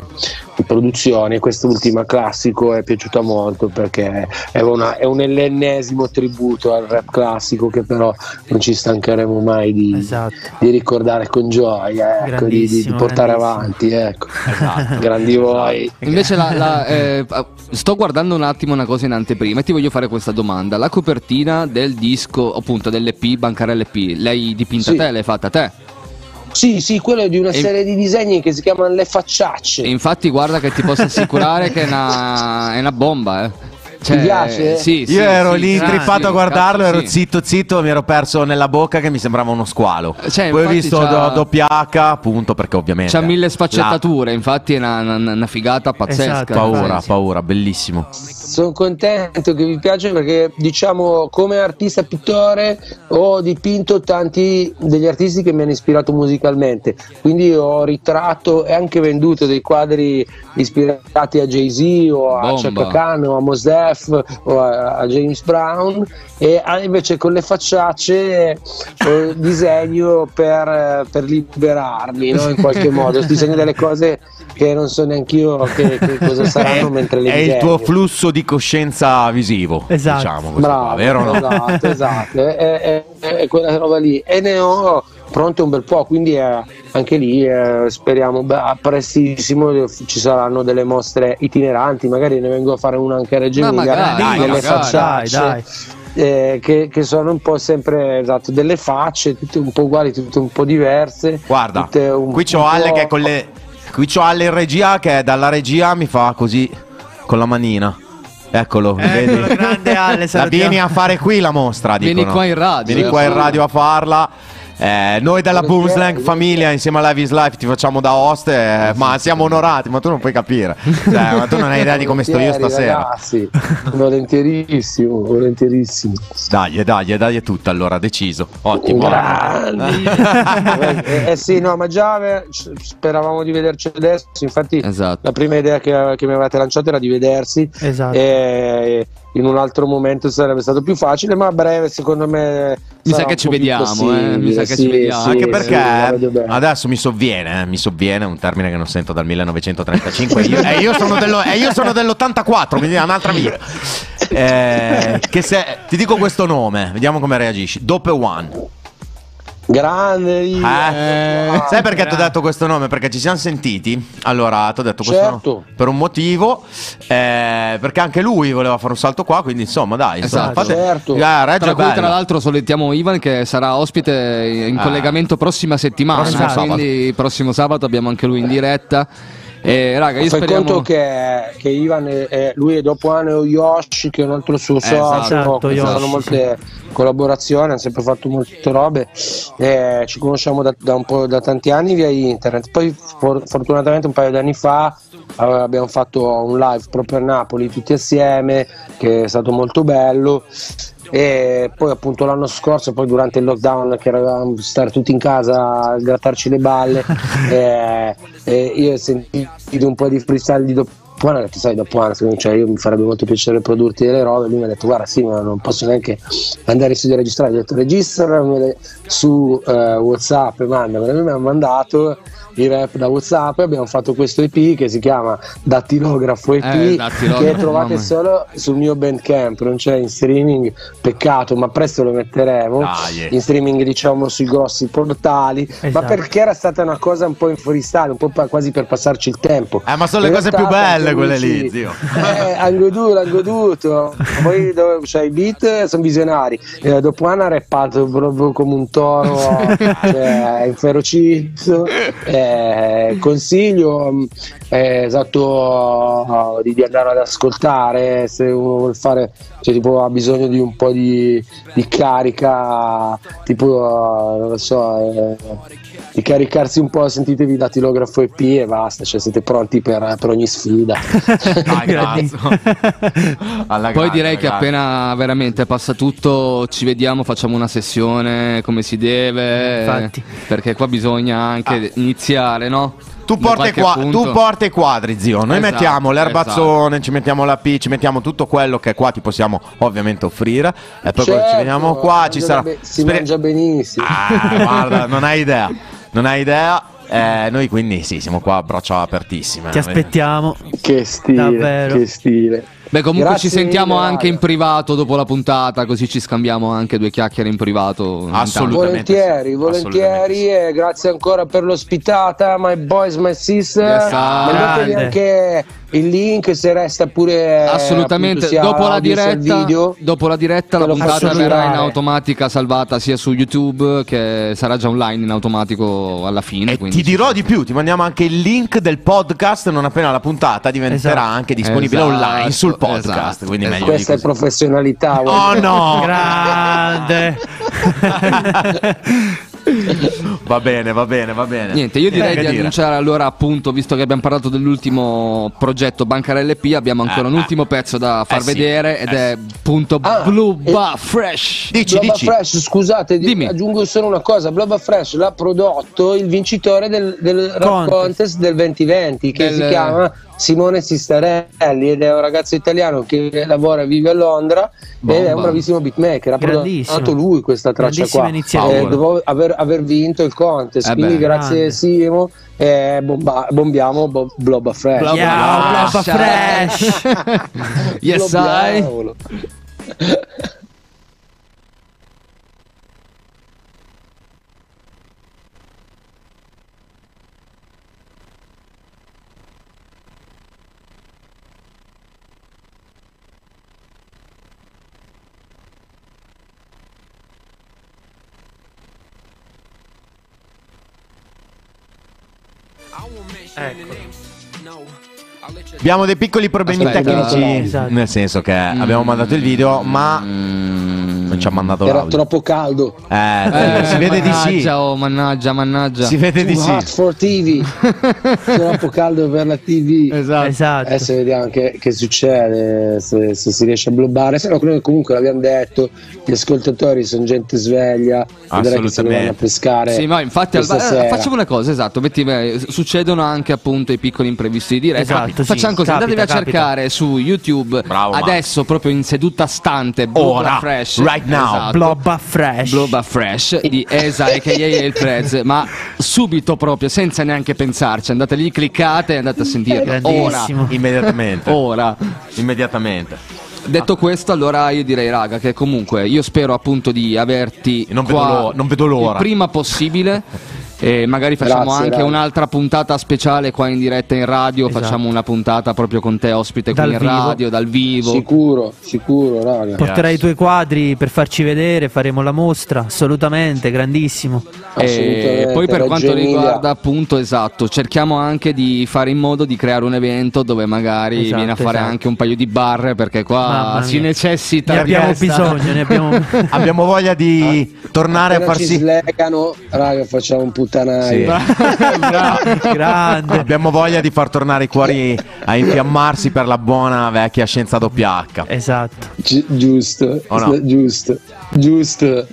produzione quest'ultima classico è piaciuta molto perché è, una- è un l'ennesimo tributo al rap classico che però non ci stancheremo mai di, di ricordare con gioia, ecco, di- di, portare avanti. Ecco. Grandi voi. Invece la- la, eh, sto guardando un attimo una cosa in anteprima e ti voglio fare questa domanda. La copertina del disco, appunto dell'EP, Bancarella EP, l'hai dipinta Sì. te, l'hai fatta te? Sì, sì, quello è di una E- serie di disegni che si chiamano Le Facciacce. E infatti guarda che ti posso assicurare che è una, è una bomba, eh. Cioè, Ti piace? Sì, sì, Io ero sì, lì sì, intrippato sì, a guardarlo, cazzo, ero sì. zitto zitto, mi ero perso nella bocca che mi sembrava uno squalo. Cioè, Poi ho visto c'ha- do- doppia H, appunto, perché ovviamente. C'ha mille sfaccettature, infatti è una, una- una figata pazzesca. Esatto, paura, paura, bellissimo. Sono contento che vi piace perché diciamo come artista pittore ho dipinto tanti degli artisti che mi hanno ispirato musicalmente, quindi ho ritratto e anche venduto dei quadri ispirati a Jay-Z o a Bomba. Chaka Khan o a Mos Def o a, a James Brown e invece con le facciacce eh, disegno per, per liberarmi no? in qualche modo, disegno delle cose che non so neanche io che, che cosa saranno mentre le È il tuo flusso di coscienza visivo, Esatto. diciamo qua, Bravo, vero o no? Esatto, esatto, è, è- è quella roba lì e ne ho pronte un bel po', quindi eh, anche lì eh, speriamo beh, a prestissimo eh, ci saranno delle mostre itineranti, magari ne vengo a fare una anche a Reggio Emilia, delle magari, facciacce, dai, dai. eh, che, che sono un po' sempre esatto, delle facce, tutte un po' uguali, tutte un po' diverse. Guarda, tutte un- qui c'ho Ale che con le. Qui c'ho Ale in regia che dalla regia mi fa così con la manina. Eccolo, vedi? Eccolo, grande Ale, La vieni a fare qui la mostra. Vieni dicono. qua in radio, Vieni eh. qua in radio a farla. Eh, noi della Boomslang famiglia insieme a Live is Life ti facciamo da host, eh, ma siamo onorati, ma tu non puoi capire. Cioè, ma tu non hai idea di come sto io stasera. Ragazzi, volentierissimo, volentierissimo. Dai, dai, dai, è tutto allora, deciso. Ottimo. Eh, eh sì, no, ma già ave- speravamo di vederci adesso. Infatti, Esatto. la prima idea che, che mi avevate lanciato era di vedersi. Esatto. E in un altro momento sarebbe stato più facile, ma a breve, secondo me. Mi sa che ci vediamo, eh, mi sa che Sì, ci vediamo. sì, Anche perché adesso mi sovviene, eh, mi sovviene un termine che non sento dal 1935 io- e io sono, dello- e io sono dell'84, quindi è un'altra vita. Eh, che se, ti dico questo nome, vediamo come reagisci. Dope One. Grande, io. Eh, sai perché ti ho detto questo nome? Perché ci siamo sentiti. Allora, ti ho detto questo Certo. nome per un motivo. eh, perché anche lui voleva fare un salto qua. Quindi, insomma, dai. Insomma, Esatto. fate- Certo. Eh, Reggio Tra cui, tra l'altro, soletiamo Ivan che sarà ospite in Ah. collegamento prossima settimana. Prossimo sabato. quindi, prossimo sabato abbiamo anche lui in diretta. E raga, io Fai speriamo. conto che, che Ivan è, è- lui è dopo anno Yoshi che è un altro suo socio Esatto, ci sono Yoshi, molte collaborazioni hanno sempre fatto molte robe. Eh, ci conosciamo da, da un po' da tanti anni via internet. Poi for- fortunatamente un paio di anni fa eh, abbiamo fatto un live proprio a Napoli tutti assieme che è stato molto bello e poi appunto l'anno scorso poi durante il lockdown che eravamo stare tutti in casa a grattarci le balle eh, eh, io ho sentito un po' di freestyle di dopo poi ho detto sai dopo anni cioè io mi farebbe molto piacere produrti delle robe lui mi ha detto guarda sì ma non posso neanche andare in studio a registrare. Gli ho detto registramele su eh, whatsapp e mandamele lui mi ha mandato i rap da whatsapp e abbiamo fatto questo EP che si chiama Dattilografo EP Eh, Dattilografo, che trovate mamma. solo sul mio bandcamp non c'è in streaming peccato ma presto lo metteremo Dai. in streaming diciamo sui grossi portali ma Esatto. perché era stata una cosa un po' in freestyle un po' pa- quasi per passarci il tempo Eh, ma sono le cose più belle quelle amici- lì, zio. Eh, hanno goduto, hanno goduto. Poi dove c'hai i beat, sono visionari. Eh, dopo Anna ha rappato proprio come un toro, cioè, inferocito. Eh, consiglio mh, eh, esatto di, di andare ad ascoltare se uno vuole fare, cioè, tipo, ha bisogno di un po' di, di carica, tipo, eh, non lo so. Di caricarsi un po', sentitevi datilografo EP e basta, cioè siete pronti per, per ogni sfida. Dai. Alla Poi grande, direi che appena veramente passa tutto, ci vediamo, facciamo una sessione come si deve. Infatti. Perché qua bisogna anche iniziare, no? Tu Da porta, i qualche qua- tu porta i quadri, zio. Noi Esatto, mettiamo l'erbazzone, ci mettiamo la P, ci mettiamo tutto quello che qua ti possiamo ovviamente offrire. E poi quando ci Certo, veniamo qua, ci sarà. be- si spere- mangia benissimo. Ah, guarda, non hai idea. Non hai idea. Eh, noi quindi sì, siamo qua a braccia apertissime. Ti aspettiamo. Che stile, Davvero. che stile. Beh, comunque Grazie ci sentiamo mille, anche in privato dopo la puntata, così ci scambiamo anche due chiacchiere in privato. Assolutamente. Volentieri, sì, volentieri e grazie ancora per l'ospitata, my boys, my sister. Yes, Grande. anche il link se resta pure Assolutamente, appunto, dopo la, diretta, video. dopo la diretta la puntata verrà in automatica salvata sia su YouTube che sarà già online in automatico alla fine. E quindi ti dirò di più, ti mandiamo anche il link del podcast non appena la puntata diventerà Esatto. anche disponibile Esatto, online sul podcast. esatto, quindi esatto. meglio di Questa è così. professionalità. Oh no! Grande. Va bene, va bene, va bene. Niente, io direi Eh, di dire? annunciare allora appunto, visto che abbiamo parlato dell'ultimo progetto Banca LP, abbiamo ancora Eh, un eh. ultimo pezzo da far Eh sì, vedere ed eh è appunto Ah, Blue e- Ba Fresh. Dici, Bloba dici. Fresh, scusate, di- Dimmi. aggiungo solo una cosa: Bloba Fresh l'ha prodotto il vincitore del, del Contest. contest del 2020 che Del- si chiama Simone Sistarelli ed è un ragazzo italiano che lavora e vive a Londra ed è Bomba. un bravissimo beatmaker. Ha prodotto lui questa traccia qua. Eh, dopo aver, aver vinto il contest. Eh quindi beh. grazie Grande. Simo eh, bomba- bombiamo Bo- Blob Fresh. Blob- Yeah, Fresh. yes, I. Ecco. Abbiamo dei piccoli problemi Aspetta, tecnici, esatto. nel senso che abbiamo mandato il video, ma non ci ha mandato Era l'audio. troppo caldo. Eh, Eh, si vede di sì. mannaggia, oh, mannaggia, mannaggia. Si vede di Too sì. hot for TV. troppo caldo per la TV. Esatto. Esatto. Adesso vediamo che, che succede, se, se si riesce a blobbare. Se no, noi comunque l'abbiamo detto, gli ascoltatori sono gente sveglia, vedrai che se ne vanno a pescare. Sì, ma infatti al- eh, facciamo una cosa, esatto, metti- eh, succedono anche appunto i piccoli imprevisti di diretta. Esatto, sì, Facciamo così, capita, andatevi a capita. cercare su YouTube Bravo, adesso proprio in seduta stante Bloba Ora, Fresh. right now. Esatto. Blobba Fresh. Bloba Fresh di Esa e il Prez, ma subito proprio, senza neanche pensarci, andate lì, cliccate e andate a sentire. Ora. Immediatamente. ora. Immediatamente. Detto questo, allora io direi, raga, che comunque io spero appunto di averti Non vedo qua l'o- non vedo l'ora. il prima possibile. E magari facciamo Grazie, anche raga. un'altra puntata speciale qua in diretta in radio. Esatto. Facciamo una puntata proprio con te, ospite qui Dal in vivo. radio, dal vivo. Sicuro, sicuro, raga. Porterai i tuoi quadri per farci vedere, faremo la mostra, assolutamente, grandissimo. E poi per quanto Emilia. riguarda appunto esatto, cerchiamo anche di fare in modo di creare un evento dove magari Esatto, viene a fare esatto. anche un paio di barre perché qua Mamma si mia. necessita Ne abbiamo bisogno, ne abbiamo... Abbiamo voglia di tornare a Appena far ci slegano, raga, facciamo un puttanaio. Sì. Grande. Abbiamo voglia di far tornare i cuori a infiammarsi per la buona vecchia scienza doppia H. Esatto. Gi- giusto, O no? giusto, giusto.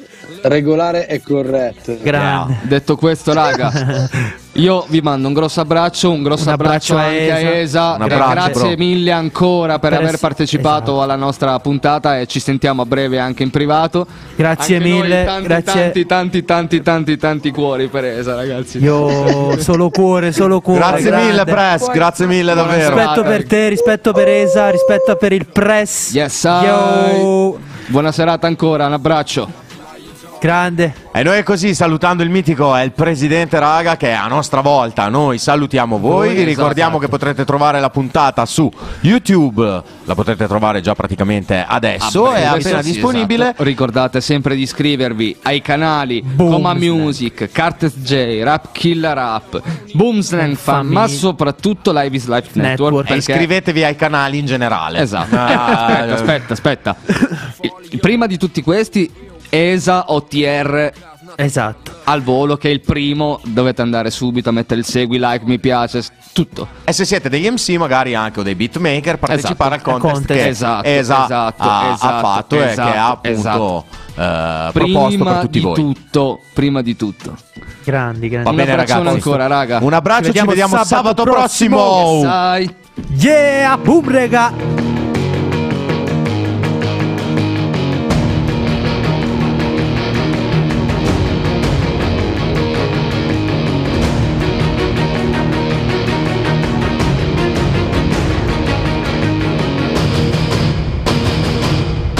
Regolare e corretto. Grande. Detto questo, raga, io vi mando un grosso abbraccio, un grosso Un abbraccio, abbraccio a anche a Esa. Esa. Un Eh, abbraccio, grazie bro. mille ancora per, Per aver partecipato esatto. alla nostra puntata e ci sentiamo a breve anche in privato. Grazie Anche noi mille, tanti, grazie. tanti, tanti, tanti, tanti, tanti cuori per Esa, ragazzi. Io solo cuore, solo cuore. Grazie grande. mille, Press. Grazie mille davvero. Rispetto per te, rispetto per Esa, rispetto per il press. Yes, Yo. Buona serata ancora, un abbraccio. Grande. E noi così salutando il mitico è il presidente Raga che a nostra volta noi salutiamo voi, vi ricordiamo esatto. che potrete trovare la puntata su YouTube, la potrete trovare già praticamente adesso, A breve, è appena sì, disponibile. esatto. Ricordate sempre di iscrivervi ai canali Coma Music, Cartes J, Rap Killer Rap, Boomslang Fan, Fammi- ma soprattutto Live is Life Network. Network. E perché- iscrivetevi ai canali in generale. Esatto. Ah, aspetta, aspetta, Prima di tutti questi, ESA OTR Esatto. al volo, che è il primo. Dovete andare subito a mettere il segui, like, mi piace, tutto. E se siete degli MC magari anche o dei beatmaker partecipare Esatto. al contest, contest. che Esatto, Esa esatto, ha, ha esatto, fatto e che esatto, ha appunto esatto. eh, proposto Prima per tutti di voi. tutto, prima di tutto. Grandi, grandi. Va Un bene ragazzi. ancora, raga. Un abbraccio, ci Ci vediamo, vediamo sabato, sabato prossimo. prossimo. Yeah, boom, rega.